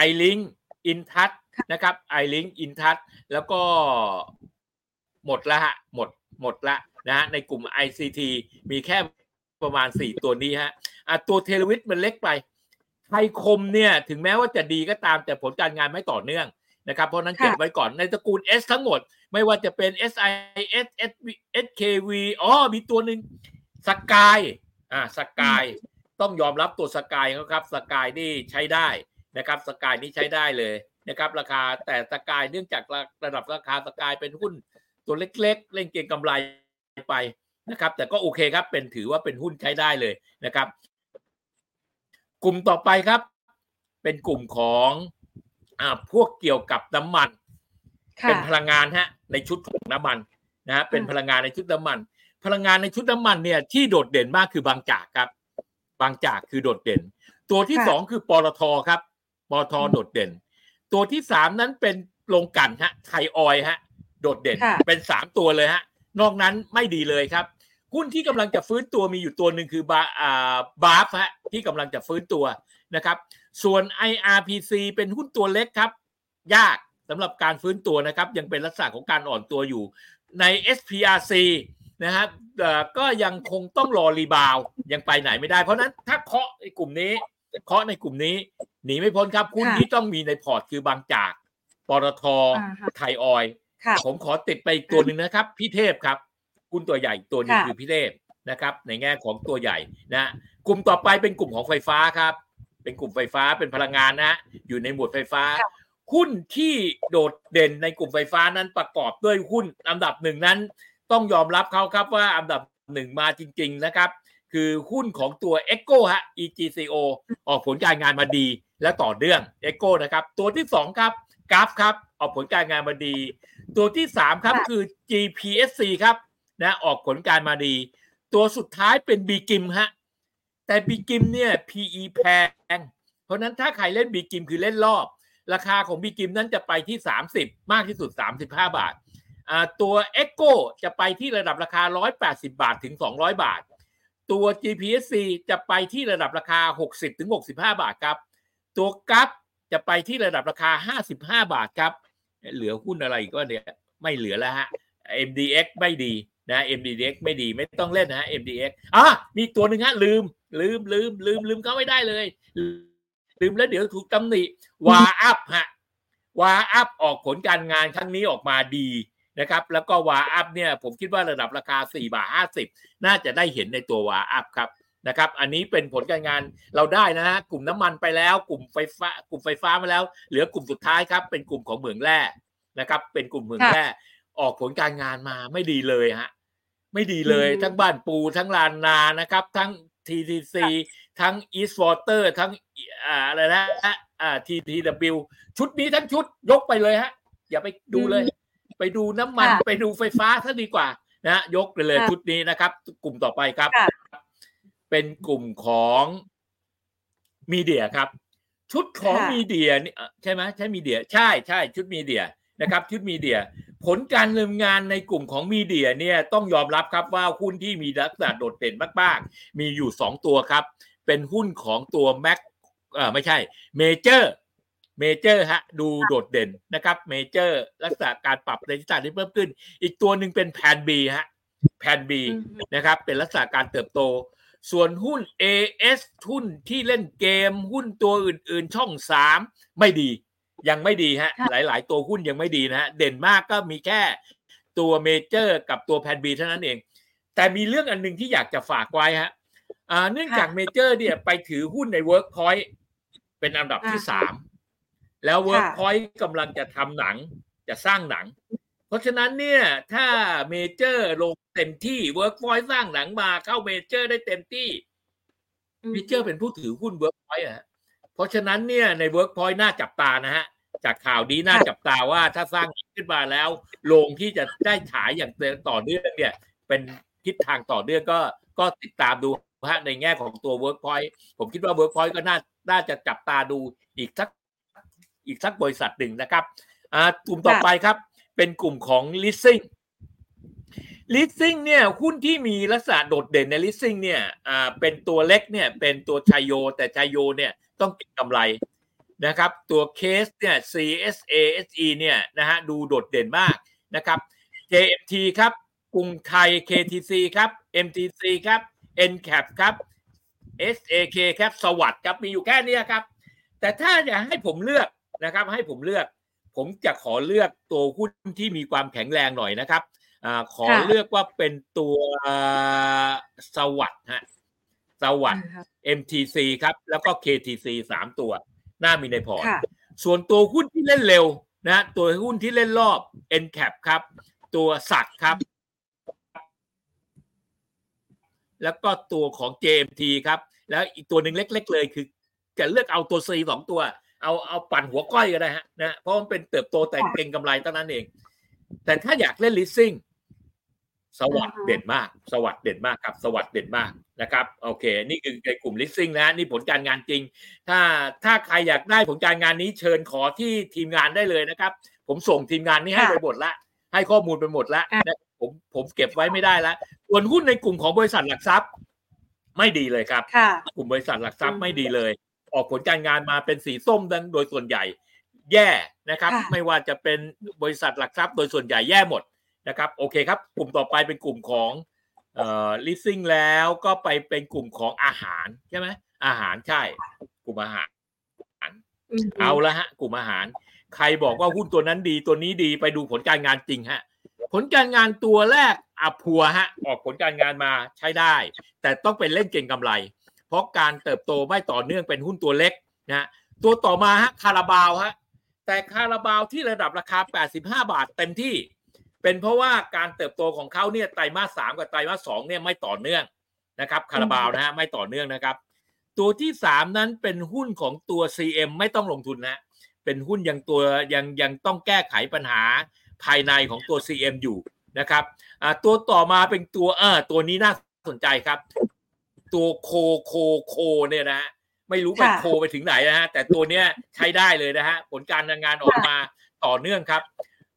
i l i n k InTouch นะครับ i l i n k InTouch แล้วก็หมดละฮะหมดหมดละ นะฮะในกลุ่ม ICT มีแค่ประมาณ 4 ตัวนี้ฮะอะตัวเทเลวิทมันเล็กไปไทยคมเนี่ยถึงแม้ว่าจะดีก็ตามแต่ผลการงานไม่ต่อเนื่องนะครับเพราะฉะนั้นเก็บไว้ก่อนในตระกูล S ทั้งหมด ไม่ว่าจะเป็น SIS SKV อ๋อมีตัวหนึ่งสกายอ่าสกายต้องยอมรับตัวสกายเขาครับสกายนี่ใช้ได้นะครับสกายนี่ใช้ได้เลยนะครับราคาแต่สกายเนื่องจากระดับราคาสกายเป็นหุ้นตัวเล็ก ๆ เล่นเก็งกำไร ไปนะครับ แต่ก็โอเคครับ เป็นถือว่าเป็นหุ้นใช้ได้เลยนะครับ กลุ่มต่อไปครับ เป็นกลุ่มของอ่าพวกเกี่ยวกับน้ำมันค่ะเป็นพลังงานฮะ ในชุดของน้ำมันนะฮะเป็นพลังงานในชุดน้ำมัน พลังงานในชุดน้ำมันเนี่ยที่โดดเด่นมากคือบางจากครับ บางจากคือโดดเด่น ตัวที่ค่ะสองคือปตทครับปตทโดดเด่น ตัวที่สามนั้นเป็นโรงกลั่นฮะไทยออยล์ฮะ โดดเด่นค่ะเป็นสามตัวเลยฮะ นอกนั้นไม่ดีเลยครับหุ้นที่กำลังจะฟื้นตัวมีอยู่ตัวหนึ่งคือบาอ่าบาฟฮะที่กำลังจะฟื้นตัวนะครับ ส่วน IRPC เป็นหุ้นตัวเล็กครับ ยากสำหรับการฟื้นตัวนะครับ ยังเป็นลักษณะของการอ่อนตัวอยู่ ใน SPRC นะครับเอ่อก็ยังคงต้องรอ rebound ยังไปไหนไม่ได้ เพราะฉะนั้นถ้าเคาะในกลุ่มนี้ เคาะในกลุ่มนี้หนีไม่พ้นครับหุ้นค่ะที่ต้องมีในพอร์ตคือบางจากปตทอ่าฮะไทยออยล์ค่ะ ผมขอติดไปอีกตัวหนึ่งนะครับ PTTEP ครับหุ้นตัวใหญ่อีกตัวหนึงค่ะคือ PTTEP นะครับ ในแง่ของตัวใหญ่นะกลุ่มต่อไปเป็นกลุ่มของไฟฟ้าครับ เป็นกลุ่มไฟฟ้าเป็นพลังงานนะฮะอยู่ในหมวดไฟฟ้าหุ้นที่โดดเด่นในกลุ่มไฟฟ้านั้นประกอบด้วยหุ้นอันดับหนึ่งนั้น ต้องยอมรับเขาครับว่าอันดับหนึ่งมาจริง ๆนะครับ คือหุ้นของตัว e c o ฮะ EGCO ออกผลการงานมาดีและต่อเนื่อง e c o นะครับ ตัวที่สองครับกราฟครับ ออกผลการงานมาดี ตัวที่สามครับค่ะคือ GPSC ครับนะออกผลการมาดี ตัวสุดท้ายเป็น b ีกิมฮะแต่ b ีกิมเนี่ย PE แพง เพราะฉะนั้นถ้าใครเล่น b ีกิมคือเล่นรอบ ราคาของ b ีกิมนั้นจะไปที่ 30 มากที่สุด 35 บาทอ่าตัว e c o จะไปที่ระดับราคา 180 บาทถึง 200 บาท ตัว GPSC จะไปที่ระดับราคา 60ถึง65 บาทครับ ตัวกัฟจะไปที่ระดับราคา 55 บาทครับ เหลือหุ้นอะไรก็เนี่ยไม่เหลือแล้วฮะ MDX ไม่ดีนะ MDX ไม่ดีไม่ต้องเล่นนะฮะ MDX อะมีตัวหนึ่งฮะลืม ลืมลืมลืมลืมเขาไม่ได้เลย ลืมแล้วเดี๋ยวถูกตำหนิวาอัพฮะวาอัพออกผลการงานครั้งนี้ออกมาดีนะครับ แล้วก็วาอัพเนี่ยผมคิดว่าระดับราคา4บาท50 น่าจะได้เห็นในตัววาอัพครับ นะครับ อันนี้เป็นผลการงานเราได้นะฮะกลุ่มน้ำมันไปแล้ว กลุ่มไฟฟ้า กลุ่มไฟฟ้ามาแล้ว เหลือกลุ่มสุดท้ายครับ เป็นกลุ่มของเหมืองแร่นะครับ เป็นกลุ่มเหมืองแร่ออกผลการงานมาไม่ดีเลยฮะไม่ดีเลยอืมทั้งบ้านปูทั้งลานนานะครับ ทั้ง TTC ทั้ง East Water ทั้งอ่าอะไรนะอ่า TTW ชุดนี้ทั้งชุดยกไปเลยฮะ อย่าไปดูเลย ไปดูน้ำมันค่ะไปดูไฟฟ้าซะดีกว่านะฮะยกไปเลยค่ะชุดนี้นะครับ กลุ่มต่อไปครับค่ะ เป็นกลุ่มของมีเดียครับ ชุดของค่ะมีเดียนี่เอ่อใช่ไหมใช่มีเดีย ใช่ใช่ชุดมีเดียนะครับ ชุด media ผลการดำเนินงานในกลุ่มของ media เนี่ยต้องยอมรับครับว่าหุ้นที่มีลักษณะโดดเด่นมากๆ มีอยู่สองตัวครับ เป็นหุ้นของตัวแม็กเอ่อไม่ใช่เมเจอร์เมเจอร์ฮะดูโดดเด่นนะครับเมเจอร์ลักษณะการปรับในทิศทางที่เพิ่มขึ้น อีกตัวหนึ่งเป็น Plan B ฮะ Plan B อืมนะครับ เป็นลักษณะการเติบโต ส่วนหุ้น AS หุ้นที่เล่นเกมหุ้นตัวอื่น ๆ ช่องสามไม่ดี ยังไม่ดีฮะค่ะหลาย ๆ ตัวหุ้นยังไม่ดีนะฮะ เด่นมากก็มีแค่ตัวเมเจอร์กับตัว Plan B เท่านั้นเอง แต่มีเรื่องอันหนึ่งที่อยากจะฝากไว้ฮะอ่าเนื่องจากเมเจอร์เนี่ยไปถือหุ้นใน Workpoint เป็นอันดับที่อ่าสามแล้ว Workpoint กำลังจะทำหนังจะสร้างหนังเพ ราะฉะนั้นเนี่ยถ้าเมเจอร์ลงเต็มที่ Workpoint สร้างหนังมาเข้าเมเจอร์ได้เต็มที่อืมเมเจอร์เป็นผู้ถือหุ้น Workpoint อะฮะเพราะฉะนั้นเนี่ยใน Workpoint น่าจับตานะฮะ จากข่าวนี้น่าจับตาว่าถ้าสร้างขึ้นมาแล้วโรงที่จะได้ฉายอย่างต่อเนื่องเนี่ย เป็นทิศทางต่อเนื่องก็ก็ติดตามดูฮะในแง่ของตัว Workpoint ผมคิดว่า Workpoint ก็น่าน่าจะจับตาดูอีกสักอีกสักบริษัทหนึ่งนะครับอ่ากลุ่มต่อไปครับ เป็นกลุ่มของ leasing leasing เนี่ยหุ้นที่มีลักษณะโดดเด่นใน leasing เนี่ยอ่าเป็นตัวเล็กเนี่ยเป็นตัวชายโย แต่ชายโยเนี่ยต้องเก็งกำไรนะครับ ตัวเคสเนี่ย CSASE เนี่ยนะฮะดูโดดเด่นมากนะครับ JMT ครับกรุงไทย KTC ครับ MTC ครับ NCAP ครับ SAK ครับสวัสด์ครับมีอยู่แค่นี้ครับ แต่ถ้าอยากให้ผมเลือกนะครับ ให้ผมเลือก ผมจะขอเลือกตัวหุ้นที่มีความแข็งแรงหน่อยนะครับอ่าขอค่ะเลือกว่าเป็นตัวสวัสด์ฮะสวัสด์ครับ MTC ครับ แล้วก็ KTC สามตัว หน้ามีในพอร์ตค่ะส่วนตัวหุ้นที่เล่นเร็วนะตัวหุ้นที่เล่นรอบ NCAP ครับ ตัวสักครับ แล้วก็ตัวของ JMT ครับ แล้วอีกตัวหนึ่งเล็ก ๆ เลยคือจะเลือกเอาตัว C สองตัว เอาเอาปั่นหัวก้อยก็ได้ฮะนะเพราะมันเป็นเติบโตแต่เก่งกำไรเท่านั้นเอง แต่ถ้าอยากเล่น leasing สวัสด์อ่าฮะเด่นมาก สวัสด์เด่นมากครับ สวัสด์เด่นมากนะครับ โอเค นี่คือในกลุ่ม leasing นะฮะนี่ผลการงานจริง ถ้าถ้าใครอยากได้ผลการงานนี้เชิญขอที่ทีมงานได้เลยนะครับ ผมส่งทีมงานนี้ให้ค่ะไปหมดละ ให้ข้อมูลไปหมดละอะนะผมผมเก็บไว้ไม่ได้ละส่วนหุ้นในกลุ่มของบริษัทหลักทรัพย์ ไม่ดีเลยครับค่ะกลุ่มบริษัทหลักทรัพย์อืมไม่ดีเลย ออกผลการงานมาเป็นสีส้มดังโดยส่วนใหญ่ แย่นะครับค่ะไม่ว่าจะเป็นบริษัทหลักทรัพย์โดยส่วนใหญ่แย่หมดนะครับ โอเคครับ กลุ่มต่อไปเป็นกลุ่มของเอ่อ leasing แล้วก็ไปเป็นกลุ่มของอาหารใช่ไหมอาหารใช่ กลุ่มอาหารอืมเอาละฮะ กลุ่มอาหาร ใครบอกว่าหุ้นตัวนั้นดีตัวนี้ดีไปดูผลการงานจริงฮะ ผลการงานตัวแรกอัพัวฮะ ออกผลการงานมาใช้ได้ แต่ต้องเป็นเล่นเก่งกำไรเพ ราะการเติบโตไม่ต่อเนื่องเป็นหุ้นตัวเล็กนะฮะตัวต่อมาฮะคาราบาวฮะแต่คาราบาวที่ระดับราคา 85 บาทเต็มที่ เป็นเพราะว่าการเติบโตของเขาเนี่ยไตรมาสสามกับไตรมาสสองเนี่ยไม่ต่อเนื่องนะครับคาราบาวนะฮะไม่ต่อเนื่องนะครับ ตัวที่สามนั้นเป็นหุ้นของตัว CM ไม่ต้องลงทุนนะเป็นหุ้นยังตัวยังยังต้องแก้ไขปัญหาภายในของตัว CM อยู่นะครับตัวต่อมาเป็นตัวเออตัวนี้น่าสนใจครับ ตัวโคโคโคเนี่ยนะฮะไม่รู้ไปค่ะโคไปถึงไหนนะฮะแต่ตัวเนี้ยใช้ได้เลยนะฮะผลการดำเนินงานออกมาต่อเนื่องครับ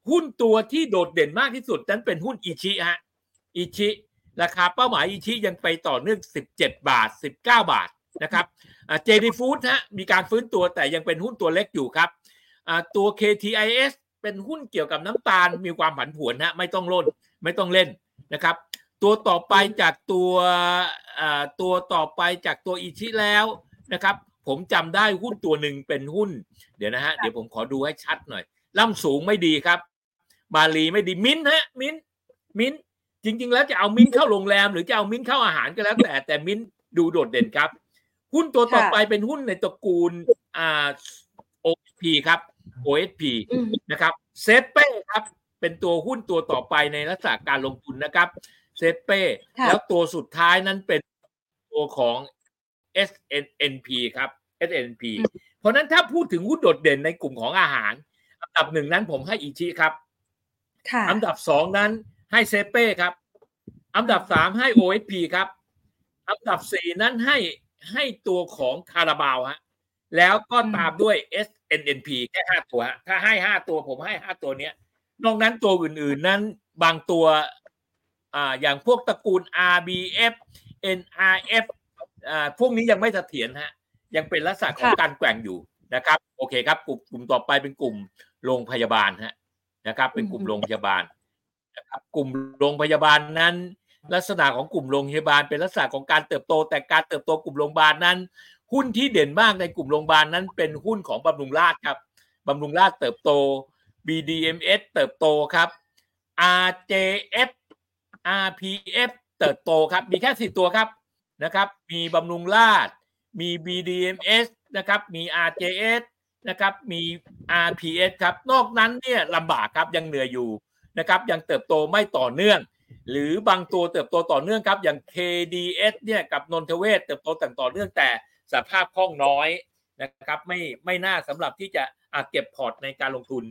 หุ้นตัวที่โดดเด่นมากที่สุดนั้นเป็นหุ้นอิชิฮะอิชิราคาเป้าหมายอิชิยังไปต่อเนื่อง 17 บาท 19 บาทนะครับเจดีฟู้ดฮะมีการฟื้นตัวแต่ยังเป็นหุ้นตัวเล็กอยู่ครับอ่าตัว KTIS เป็นหุ้นเกี่ยวกับน้ำตาลมีความผันผวนฮะไม่ต้องล่นไม่ต้องเล่นนะครับ ตัวต่อไปจากตัวอ่าตัวต่อไปจากตัวอิชิแล้วนะครับ ผมจำได้หุ้นตัวหนึ่งเป็นหุ้น เดี๋ยวนะฮะเดี๋ยวผมขอดูให้ชัดหน่อยล่ำสูงไม่ดีครับ บาลีไม่ดีมิ้นท์ฮะมิ้นท์มิ้นท์จริง ๆ แล้วจะเอามิ้นท์เข้าโรงแรม หรือจะเอามิ้นท์เข้าอาหารก็แล้วแต่แต่มิ้นท์ดูโดดเด่นครับหุ้นตัวต่อไปเป็นหุ้นในตระกูลอ่า OSP ครับ OSP อืมนะครับเซเป้ครับ เป็นตัวหุ้นตัวต่อไปในลักษณะการลงทุนนะครับ เซเป้ค่ะแล้วตัวสุดท้ายนั้นเป็นตัวของ SNNP ครับ SNP เพราะฉะนั้นถ้าพูดถึงหุ้นโดดเด่นในกลุ่มของอาหาร อันดับหนึ่งนั้นผมให้อิชิครับค่ะอันดับสองนั้นให้เซเป้ครับ อันดับสามให้ OSP ครับ อันดับสี่นั้นให้ให้ตัวของคาราบาวฮะแล้วก็ตามด้วย SNNP แค่ห้าตัวฮะถ้าให้ห้าตัวผมให้ห้าตัวเนี้ยนอกนั้นตัวอื่นๆนั้นบางตัว อ่าอย่างพวกตระกูล RBF NRF อ่าพวกนี้ยังไม่เสถียรฮะยังเป็นลักษณะของค่ะการแกว่งอยู่นะครับ โอเคครับกลุ่มกลุ่มต่อไปเป็นกลุ่มโรงพยาบาลฮะนะครับ เป็นกลุ่มโรงพยาบาลนะครับกลุ่มโรงพยาบาลนั้น ลักษณะของกลุ่มโรงพยาบาล เป็นลักษณะของการเติบโต แต่การเติบโตกลุ่มโรงพยาบาลนั้น หุ้นที่เด่นมากในกลุ่มโรงพยาบาลนั้น เป็นหุ้นของบำรุงราษฎร์ครับบำรุงราษฎร์เติบโต BDMS เติบโตครับ RJF RPF เติบโตครับ มีแค่สี่ตัวครับนะครับ มีบำรุงราษฎร์มี BDMS นะครับ มี RJS นะครับ มี RPS ครับ นอกนั้นเนี่ยลำบากครับยังเหนื่อยอยู่นะครับ ยังเติบโตไม่ต่อเนื่อง หรือบางตัวเติบโตต่อเนื่องครับ อย่าง KDS เนี่ยกับนนทเวศเติบโตต่ต่อเนื่องแต่สภาพคล่องน้อยนะครับไม่ไม่น่าสำหรับที่จะอะเก็บพอร์ตในการลงทุน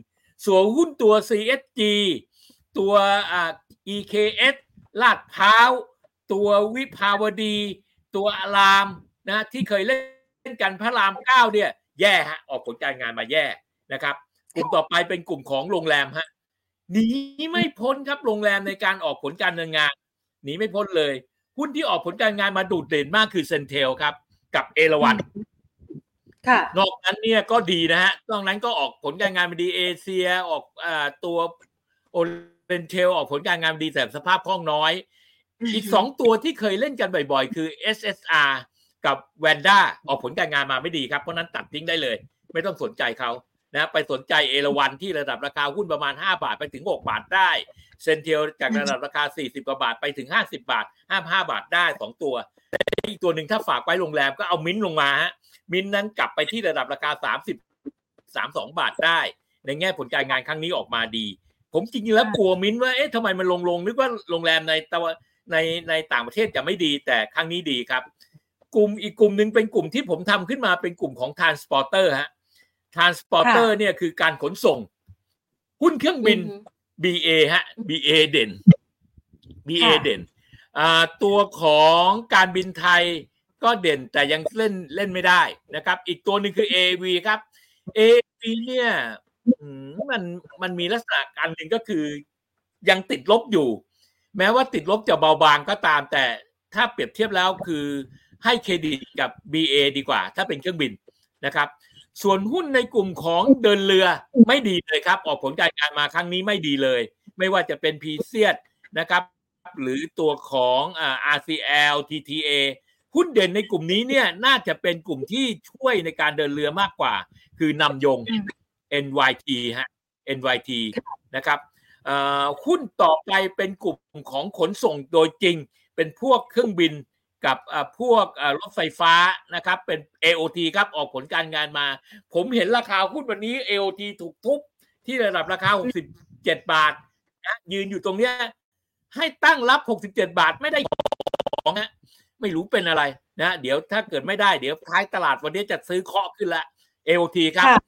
ส่วนหุ้นตัว CSG ตัวอ่า EKS ลาดพร้าว ตัววิภาวดี ตัวอารามนะที่เคยเล่นกันพระรามเก้าเนี่ย แย่ฮะออกผลการงานมาแย่นะครับกลุ่มต่อไปเป็นกลุ่มของโรงแรมฮะหนีไม่พ้นครับโรงแรมในการออกผลการเงินงานหนีไม่พ้นเลย หุ้นที่ออกผลการงานมาดูดเด่นมากคือเซนเทลครับ กับเอราวันค่ะนอกนั้นเนี่ยก็ดีนะฮะนอกนั้นก็ออกผลการงานมาดีเอเชียออกอาตัวโอ เรนเทลออกผลการงานมาดีแต่สภาพคล่องน้อย อีกสองตัวที่เคยเล่นกันบ่อยๆ คือ SSR กับ v a n d a ออกผลการงานมาไม่ดีครับ เพราะฉะนั้นตัดทิ้งได้เลย ไม่ต้องสนใจเขานะไปสนใจเอราวันที่ระดับราคาหุ้นประมาณ 5 บาทไปถึง 6 บาทได้ เซนเทลจากระดับราคา 40 กว่าบาทไปถึง 50 บาท 55 บาทได้ 2 ตัว อีกตัวหนึ่งถ้าฝากไว้โรงแรมก็เอามิ้นท์ลงมาฮะมิ้นท์นั้นกลับไปที่ระดับราคา 30 32 บาทได้ ในแง่ผลการงานครั้งนี้ออกมาดี ผมจริงๆแล้วกลัวมิ้นท์ว่าเอ๊ะทำไมมันลงลงนึกว่าโรงแรมในตะวันในในต่างประเทศจะไม่ดีแต่ครั้งนี้ดีครับ กลุ่มอีกกลุ่มหนึ่งเป็นกลุ่มที่ผมทำขึ้นมาเป็นกลุ่มของ transporter ฮะ transporter เนี่ยคือการขนส่ง หุ้นเครื่องบิน BA ฮะ BA เด่น BA ค่ะเด่นอ่าตัวของการบินไทยก็เด่นแต่ยังเล่นเล่นไม่ได้นะครับ อีกตัวหนึ่งคือ AV ครับ AV เนี่ยอื มันมันมีลักษณะการหนึ่งก็คือ ยังติดลบอยู่ แม้ว่าติดลบจะเบาบางก็ตาม แต่ถ้าเปรียบเทียบแล้วคือให้เครดิตกับ BA ดีกว่า ถ้าเป็นเครื่องบินนะครับ ส่วนหุ้นในกลุ่มของเดินเรือไม่ดีเลยครับ ออกผลการงานมาครั้งนี้ไม่ดีเลย ไม่ว่าจะเป็นพีเซียดนะครับ หรือตัวของอ่า RCL TTA หุ้นเด่นในกลุ่มนี้เนี่ยน่าจะเป็นกลุ่มที่ช่วยในการเดินเรือมากกว่า คือนำยง NYT ฮะ NYT นะครับเอ่อหุ้นต่อไปเป็นกลุ่มของขนส่งโดยจริง เป็นพวกเครื่องบินกับอ่าพวกอ่ารถไฟฟ้านะครับเป็น AOT ครับออกผลการงานมา ผมเห็นราคาหุ้นวันนี้ AOT ถูกทุบที่ระดับราคา 67 บาทนะยืนอยู่ตรงเนี้ยให้ตั้งรับ 67 บาทไม่ได้ของฮะไม่รู้เป็นอะไรนะ เดี๋ยวถ้าเกิดไม่ได้เดี๋ยวท้ายตลาดวันนี้จะซื้อเคาะขึ้นละ AOT ครับค่ะ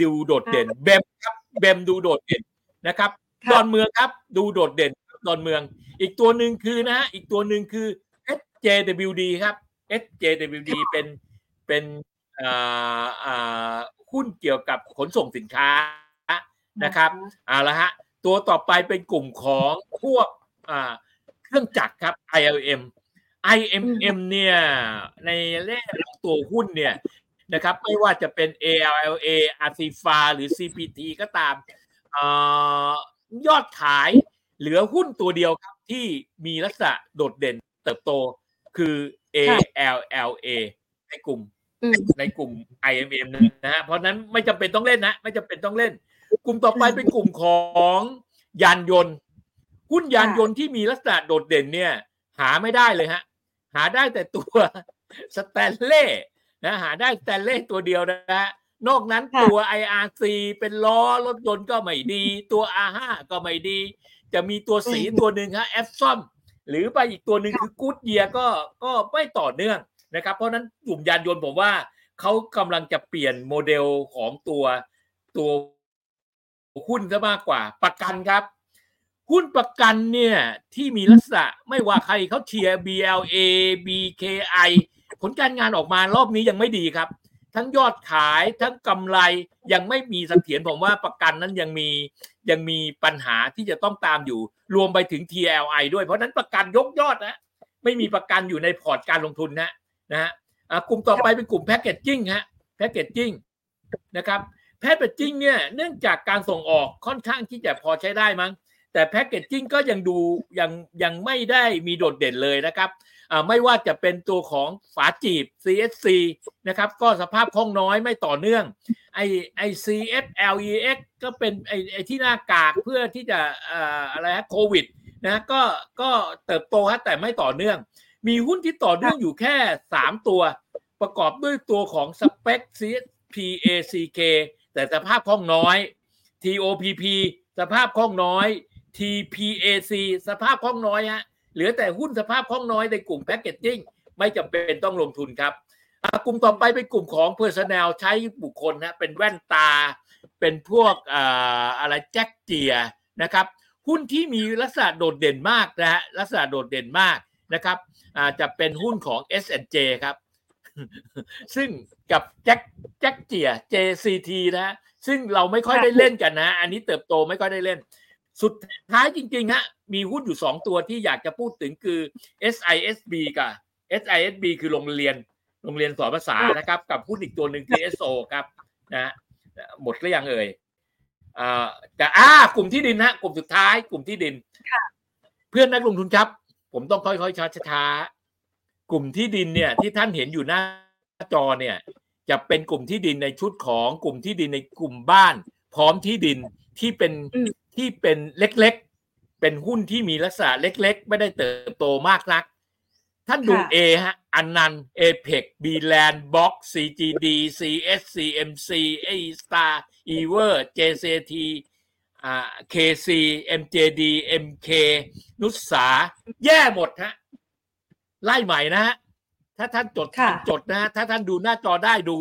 ดูโดดเด่นเบมครับเบมดูโดดเด่นนะครับค่ะดอนเมืองครับ ดูโดดเด่นดอนเมือง อีกตัวหนึ่งคือนะฮะอีกตัวหนึ่งคือ SJWD ครับ SJWD เป็นเป็นอ่าอ่าหุ้นเกี่ยวกับขนส่งสินค้านะครับเอาละฮะตัวต่อไปเป็นกลุ่มของพวกอ่าเครื่องจักรครับ ILM IMM เนี่ยในเลขตัวหุ้นเนี่ย นะครับ ไม่ว่าจะเป็น ALLA a s i f a หรือ CPT ก็ตามอยอดขายเหลือหุ้นตัวเดียวครับที่มีลักษณะโดดเด่นเติบโตคือ ALLA ในกลุ่มในกลุ่ม IMM นะฮะเพราะนั้นไม่จำเป็นต้องเล่นนะ ไม่จำเป็นต้องเล่น กลุ่มต่อไปเป็นกลุ่มของยานยนต์ หุ้นยานยนต์ที่มีลักษณะโดดเด่นเนี่ย หาไม่ได้เลยฮะ หาได้แต่ตัวสแตนเล่ นะหาได้สแตนเล่ตัวเดียวนะฮะนอกนั้นตัว IRC เป็นล้อรถยนต์ก็ไม่ดี ตัว R5 ก็ไม่ดี จะมีตัวสีตัวหนึ่งฮะแอฟซอมหรือไปอีกตัวหนึ่งคือกูดเยียก็ก็ไม่ต่อเนื่องนะครับ เพราะนั้นกลุ่มยานยนต์ผมว่าเขากำลังจะเปลี่ยนโมเดลของตัวตัวหุ้นซะมากกว่า ประกันครับ หุ้นประกันเนี่ยที่มีลักษณะไม่ว่าใครเขาเชียร์ BLA BKI ผลการงานออกมารอบนี้ยังไม่ดีครับ ทั้งยอดขายทั้งกำไรยังไม่มีเสถียรผมว่าประกันนั้นยังมียังมีปัญหาที่จะต้องตามอยู่ รวมไปถึง TLI ด้วยเพราะนั้นประกันยกยอดนะไม่มีประกันอยู่ในพอร์ตการลงทุนนะนะฮะกลุ่มต่อไปเป็นกลุ่ม packaging ฮะ packaging นะครับ packaging เนี่ยเนื่องจากการส่งออกค่อนข้างที่จะพอใช้ได้มั้งแต่ packaging ก็ยังดูยังยังไม่ได้มีโดดเด่นเลยนะครับ ไม่ว่าจะเป็นตัวของฝาจีบ CSC นะครับก็สภาพคล่องน้อยไม่ต่อเนื่องไอไอ CFLEX ก็เป็นไอไอที่หน้ากากเพื่อที่จะอะไรฮะโควิดนะก็ก็เติบโตฮะแต่ไม่ต่อเนื่อง มีหุ้นที่ต่อเนื่องอยู่แค่ 3 ตัว ประกอบด้วยตัวของสเปค CPACK แต่สภาพคล่องน้อย TOPP สภาพคล่องน้อย TPAC สภาพคล่องน้อยฮะ เหลือแต่หุ้นสภาพคล่องน้อยในกลุ่มแพคเกจจิ้งไม่จำเป็นต้องลงทุนครับกลุ่มต่อไปเป็นกลุ่มของ Personnel ใช้บุคคลนะเป็นแว่นตา เป็นพวกอะไรแจ็คเจียนะครับหุ้นที่มีลักษณะโดดเด่นมากนะฮะลักษณะโดดเด่นมากนะครับจะเป็นหุ้นของ S&J ครับ ซึ่งกับแจ็คแจ็คเจีย JCT นะซึ่งเราไม่ค่อยได้เล่นกันนะ อันนี้เติบโตไม่ค่อยได้เล่น สุดท้ายจริงๆฮะมีหุ้นอยู่ 2 ตัวที่อยากจะพูดถึงคือ SISB กับ SISB คือโรงเรียนโรงเรียนสอนภาษานะครับ กับหุ้นอีกตัวหนึ่ง TSO ครับนะหมดหรือยังเอ่ยอ่าแต่อ่ากลุ่มที่ดินฮะกลุ่มสุดท้ายกลุ่มที่ดินเพื่อนนักลงทุนครับ ผมต้องค่อยๆช้าๆกลุ่มที่ดินเนี่ยที่ท่านเห็นอยู่หน้าจอเนี่ย จะเป็นกลุ่มที่ดินในชุดของกลุ่มที่ดินในกลุ่มบ้าน พร้อมที่ดินที่เป็น ที่เป็นเล็กเป็นหุ้นที่มีลักษณะเล็กๆ ไม่ได้เติบโตมากนัก ท่านดู A ฮะ อันนันเอเพ็กบีแลนด์บ็อกซีจีดีซีเอสซีเอ็มซีเอสตาร์อีเวอร์เจเซทีอ่าเคซีเอ็มเจดีเอ็มเคนุสา แย่หมดฮะ ไล่ใหม่นะฮะ ถ้าท่านจดจดนะฮะ ถ้าท่านดูหน้าจอได้ดู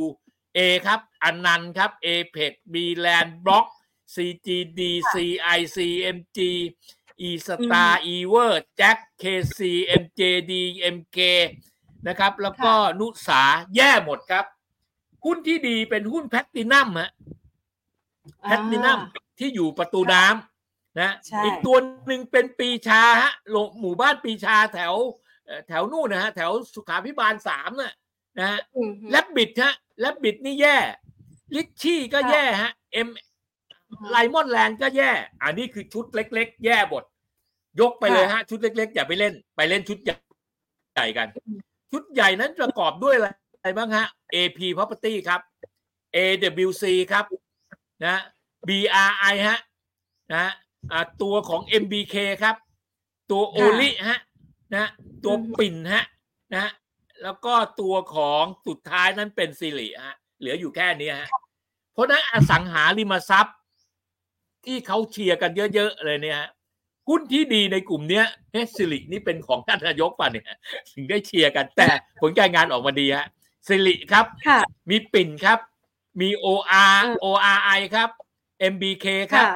A ครับ ANAN ครับ APEX BLAND BROCK CGD CI CMC ESTAR EVER JCK KC MJD MK นะครับ แล้วก็ NUSA แย่หมดครับ หุ้นที่ดีเป็นหุ้นแพตตินัมฮะแพตตินัมที่อยู่ประตูน้ำนะอีกตัวหนึ่งเป็นปรีชาฮะหมู่บ้านปรีชาแถว แถวนู่นนะฮะแถวสุขาพิบาลสามน่ะนะฮะแลบบิดฮะแลบบิดนี่แย่ ลิชชี่ก็แย่ฮะเอ็ม ไลมอนแลนด์ก็แย่ อันนี้คือชุดเล็ก ๆ แย่บท ยกไปเลยฮะ ชุดเล็ก ๆ อย่าไปเล่น ไปเล่นชุดใหญ่กัน ชุดใหญ่นั้นประกอบด้วยอะไรบ้างฮะ AP Property ครับ AWC ครับนะ BRI ฮะนะตัวของ MBK ครับ ตัวโอลิฮะนะตัวปิ่นฮะนะแล้วก็ตัวของสุดท้ายนั้นเป็นซิริฮะเหลืออยู่แค่นี้ฮะเพราะนั้นอสังหาริมทรัพย์ ที่เขาเชียร์กันเยอะๆเลยเนี่ยหุ้นที่ดีในกลุ่มเนี้ยเฮสิรินี่เป็นของท่านนายกป่ะเนี่ย ถึงได้เชียร์กัน แต่ผลการงานออกมาดีฮะสิริครับ มีปิ่นครับ มี OR ORI ครับ MBK ครับ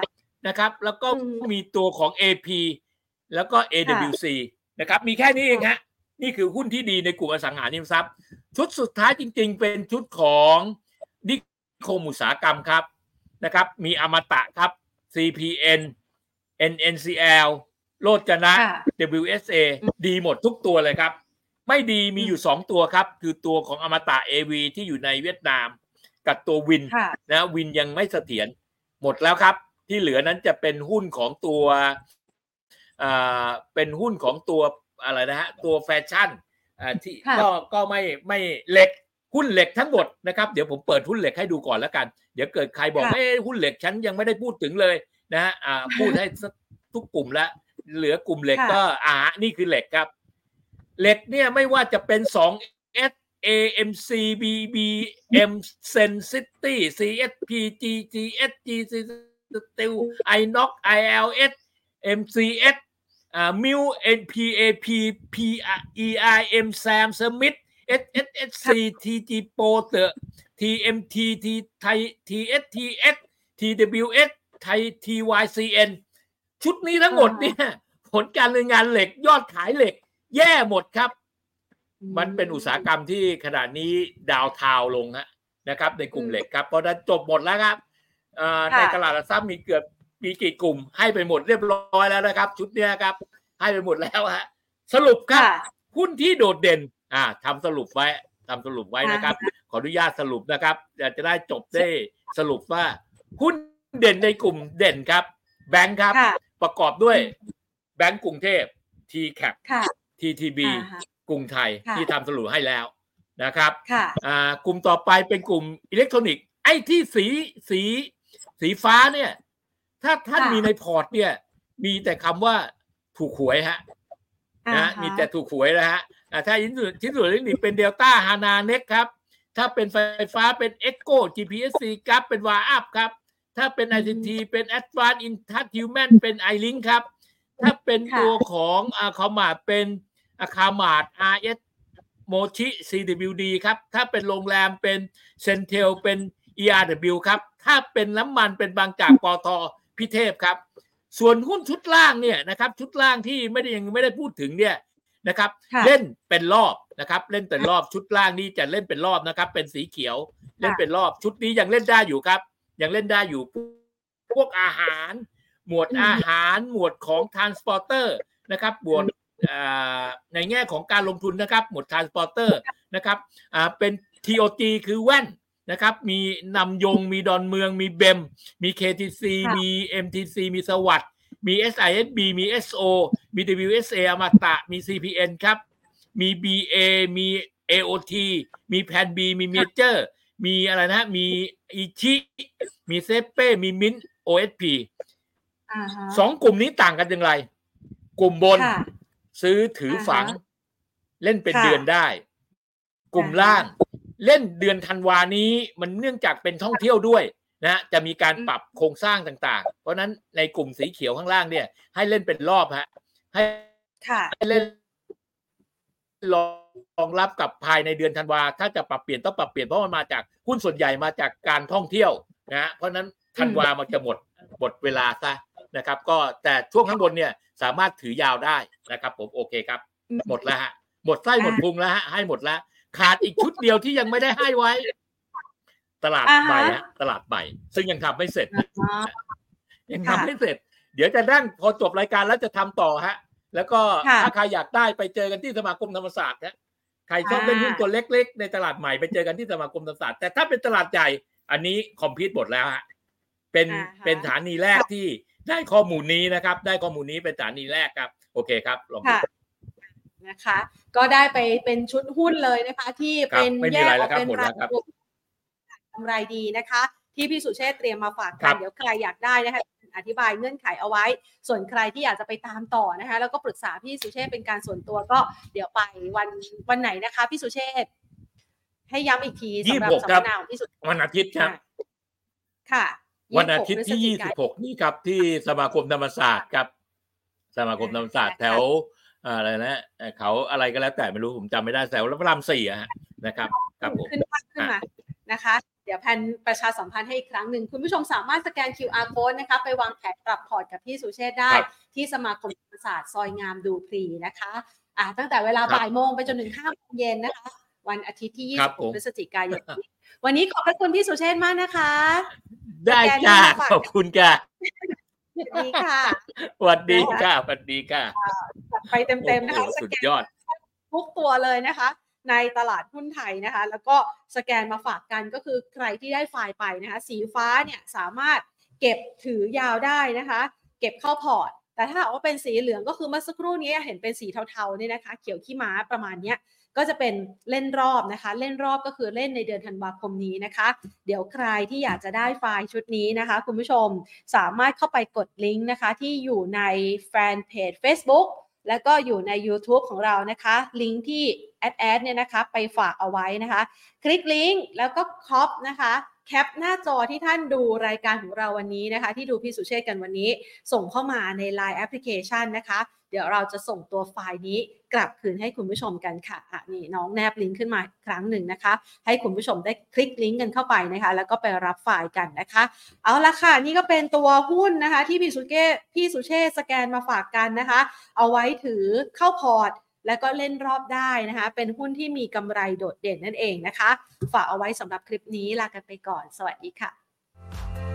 นะครับ แล้วก็มีตัวของ AP แล้วก็ AWC นะครับ มีแค่นี้เองฮะ นี่คือหุ้นที่ดีในกลุ่มอสังหาริมทรัพย์ ชุดสุดท้ายจริง ๆ เป็นชุดของนิคมอุตสาหกรรมครับนะครับ มีอมตะครับ CPN NNCL โลดจนะค่ะ WSA อืมดีหมดทุกตัวเลยครับ ไม่ดีมีอยู่สองตัวครับ คือตัวของอมตะ AV ที่อยู่ในเวียดนาม กับตัววินค่ะนะวินยังไม่เสถียรหมดแล้วครับ ที่เหลือนั้นจะเป็นหุ้นของตัวอ่าเป็นหุ้นของตัวอะไรนะฮะตัวแฟชั่นอ่าที่ค่ะก็ก็ไม่ไม่เหล็ก หุ้นเหล็กทั้งหมดนะครับเดี๋ยวผมเปิดหุ้นเหล็กให้ดูก่อนแล้วกัน เดี๋ยวเกิดใครบอกค่ะเอ้หุ้นเหล็กฉันยังไม่ได้พูดถึงเลยนะฮะอ่าพูดให้ทุกกลุ่มแล้วเหลือกลุ่มเหล็กค่ะก็อ่านี่คือเหล็กครับ เหล็กเนี่ยไม่ว่าจะเป็นสอง S AMC BB M Sen City CSP GGS GC Steel iNox ILS MCS อ่า Mill NPAP PEIM Sam Smith SSSC TG Pro เตอ TMT T ไทย TSTS TWS ไทย TYCN ชุดนี้ทั้งหมดเนี่ย ผลการดำเนินงานเหล็กยอดขายเหล็ก แย่หมดครับ มันเป็นอุตสาหกรรมที่ขณะนี้ดาวน์ทาวน์ลงฮะนะครับ ในกลุ่มเหล็กครับเพราะฉะนั้นจบหมดแล้วครับอ่าค่ะในตลาดหลักทรัพย์มีเกือบมีกี่กลุ่ม ให้ไปหมดเรียบร้อยแล้วนะครับ ชุดเนี้ยครับ ให้ไปหมดแล้วฮะสรุปครับค่ะหุ้นที่โดดเด่น อ่าทำสรุปไว้ทำสรุปไว้นะครับอ่าขออนุญาตสรุปนะครับจะจะได้จบได้สรุปว่าหุ้นเด่นในกลุ่มเด่นครับ แบงค์ครับค่ะประกอบด้วย แบงก์กรุงเทพ t c a p ค่ะ TTB อ่าฮะกรุงไทยค่ะที่ทำสรุปให้แล้วนะครับค่ะอ่ากลุ่มต่อไปเป็นกลุ่มอิเล็กทรอนิกส์ไอ้ที่สีสีสีฟ้าเนี่ย ถ้าท่านค่ะมีในพอร์ตเนี่ย มีแต่คำว่าถูกหวยฮะอ่านะฮะมีแต่ถูกหวยนะฮะ อ่าถ้าอินสุที่สุดเล็กนี่เป็นเดลต้าฮานาเน็กครับ ถ้าเป็นไฟฟ้าเป็นเอ็กโก GPSC ครับเป็นวาอัพครับ ถ้าเป็น ICT เป็น Advanced Intelligent เป็น iLink ครับ ถ้าเป็นค่ะตัวของอาคามาดเป็นอาคามาด RS โมชิ CWD ครับ ถ้าเป็นโรงแรมเป็นเซนเทลเป็น ERW ครับ ถ้าเป็นน้ำมันเป็นบางจากปอทพิเทพครับ ส่วนหุ้นชุดล่างเนี่ยนะครับ ชุดล่างที่ไม่ได้ยังไม่ได้พูดถึงเนี่ย นะครับค่ะเล่นเป็นรอบนะครับ เล่นเป็นรอบชุดล่างนี้จะเล่นเป็นรอบนะครับ เป็นสีเขียว เล่นเป็นรอบชุดนี้ยังเล่นได้อยู่ครับ ยังเล่นได้อยู่พวกอาหาร หมวดอืมอาหารหมวดของท r a n s p o r t e r นะครับหมวดอ่าในแง่ของการลงทุนนะครับ หมวด transporter นะครับอ่าเป็น TOT คือแว่นนะครับมีนำยงมีดอนเมืองมีเบม มี KTC ค่ะมี MTC มีสวัสด์ มี SISB มี SO มี WSA อมตะ มี CPN ครับ มี BA มี AOT มีแพน B มีเมเจอร์มีอะไรนะ มีอิชิมีเซเป้มีมิน OSP อ่าฮะสองกลุ่มนี้ต่างกันอย่างไร กลุ่มบนค่ะซื้อถือฝังอ่าฮะเล่นเป็นค่ะเดือนได้ กลุ่มอ่าฮะล่าง เล่นเดือนธันวานี้มันเนื่องจากเป็นท่องเที่ยวด้วย นะจะมีการปรับโครงสร้างต่างๆ เพราะฉะนั้นในกลุ่มสีเขียวข้างล่างเนี่ย ให้เล่นเป็นรอบฮะ ให้ค่ะให้เล่นรองรับกับภายในเดือนธันวา ถ้าจะปรับเปลี่ยนต้องปรับเปลี่ยนเพราะมันมาจากหุ้นส่วนใหญ่มาจากการท่องเที่ยวนะฮะเพราะฉะนั้นธันวามันจะหมดหมดเวลาซะนะครับ ก็แต่ช่วงข้างบนเนี่ยสามารถถือยาวได้นะครับ ผมโอเคครับอืมหมดแล้วฮะหมดไส้หมดพุงแล้วฮะให้หมดแล้วขาดอีกชุดเดียวที่ยังไม่ได้ให้ไว้ ตลาดอ่าฮะใหม่ฮะตลาดใหม่ ซึ่งยังทำไม่เสร็จอ๋อยังทำค่ะไม่เสร็จ เดี๋ยวจะนั่งพอจบรายการแล้วจะทำต่อฮะ แล้วก็ค่ะถ้าใครอยากได้ไปเจอกันที่สมาคมธรรมศาสตร์นะใครชอบเล่นหุ้นตัวเล็ก ๆ ในตลาดใหม่ไปเจอกันที่สมาคมธรรมศาสตร์แต่ถ้าเป็นตลาดใหญ่อันนี้คอมพิวต์หมดแล้วฮะเป็นอ่าฮะเป็นฐานีแรกที่ได้ข้อมูลนี้นะครับ ได้ข้อมูลนี้เป็นฐานีแรกครับ โอเคครับลองดูค่ะนะคะ ก็ได้ไปเป็นชุดหุ้นเลยนะคะ ที่ครับเป็นไม่มีแยอะไรกอแล้อวกครับเป็นหมดแล้รายวครับ กำไรดีนะคะ ที่พี่สุเชษฐ์เตรียมมาฝากครักันบเดี๋ยวใครอยากได้นะคะอธิบายเงื่อนไขเอาไว้ ส่วนใครที่อยากจะไปตามต่อนะคะ แล้วก็ปรึกษาพี่สุเชษฐ์เป็นการส่วนตัวก็เดี๋ยวไปวันวันไหนนะคะ พี่สุเชษฐ์ให้ย้ำอีกทีสำหรับ26สัมครัมบนาของพี่สุวันอาทิตย์ครับ ค่ะ วันอาทิตย์ที่ 26ยี่สิบหกนี่ครับ ที่สมาคมธรรมศาสตร์ครับ สมาคมธรรมศาสตร์แถวเอ่ออะไรนะเอ่อเขาอะไรก็แล้วแต่ไม่รู้ผมจำไม่ได้แถวพระรามสี่อะฮะนะครับครับผมขึ้นมาขึ้นมานะคะเดี๋ยวแพนประชาสัมพันธ์ให้อีกครั้งหนึ่ง คุณผู้ชมสามารถสแกน QR code นะคะ ไปวางแผนปรับพอร์ตกับพี่สุเชษฐ์ได้ครับที่สมาคมธรรมศาสตร์ซอยงามดูพรีนะคะอ่าตั้งแต่เวลาครับบ่ายโมงไปจนถึงห้าโมงเย็นนะคะ วันอาทิตย์ที่ครับผม26 พฤศจิกายนนี้วันนี้ขอบพระคุณพี่สุเชษฐ์มากนะคะ ได้สแกนจ้ามาฝากขอบคุณจ้าสวัสดีค่ะสวัสดีค่ะสวัสดีค่ะจัดไปเต็มๆนะคะโอ้โหสสุดแกนยอดทุกตัวเลยนะคะ ในตลาดหุ้นไทยนะคะ แล้วก็สแกนมาฝากกันก็คือใครที่ได้ไฟล์ไปนะคะ สีฟ้าเนี่ยสามารถเก็บถือยาวได้นะคะ เก็บเข้าพอร์ต แต่ถ้าหากว่าเป็นสีเหลืองก็คือเมื่อสักครู่นี้เห็นเป็นสีเทาๆเนี่ยนะคะ เขียวขี้ม้าประมาณเนี้ยก็จะเป็นเล่นรอบนะคะ เล่นรอบก็คือเล่นในเดือนธันวาคมนี้นะคะ เดี๋ยวใครที่อยากจะได้ไฟล์ชุดนี้นะคะ คุณผู้ชมสามารถเข้าไปกดลิงก์นะคะ ที่อยู่ในแฟนเพจ Facebook แล้วก็อยู่ใน YouTube ของเรานะคะ ลิงก์ที่ แอดแอดเนี่ยนะคะไปฝากเอาไว้นะคะ คลิกลิงก์แล้วก็คอปนะคะแคปหน้าจอที่ท่านดูรายการของเราวันนี้นะคะ ที่ดูพี่สุเชษกันวันนี้ ส่งเข้ามาใน Line Application นะคะ เดี๋ยวเราจะส่งตัวไฟล์นี้กลับคืนให้คุณผู้ชมกันค่ะอะนี่น้องแนบลิงก์ขึ้นมาครั้งหนึ่งนะคะ ให้คุณผู้ชมได้คลิกลิงก์กันเข้าไปนะคะ แล้วก็ไปรับไฟล์กันนะคะ เอาละค่ะ นี่ก็เป็นตัวหุ้นนะคะ ที่พี่สุเกพี่สุเชษสแกนมาฝากกันนะคะ เอาไว้ถือเข้าพอร์ต แล้วก็เล่นรอบได้นะคะ เป็นหุ้นที่มีกำไรโดดเด่นนั่นเองนะคะ ฝากเอาไว้สำหรับคลิปนี้ลากันไปก่อน สวัสดีค่ะ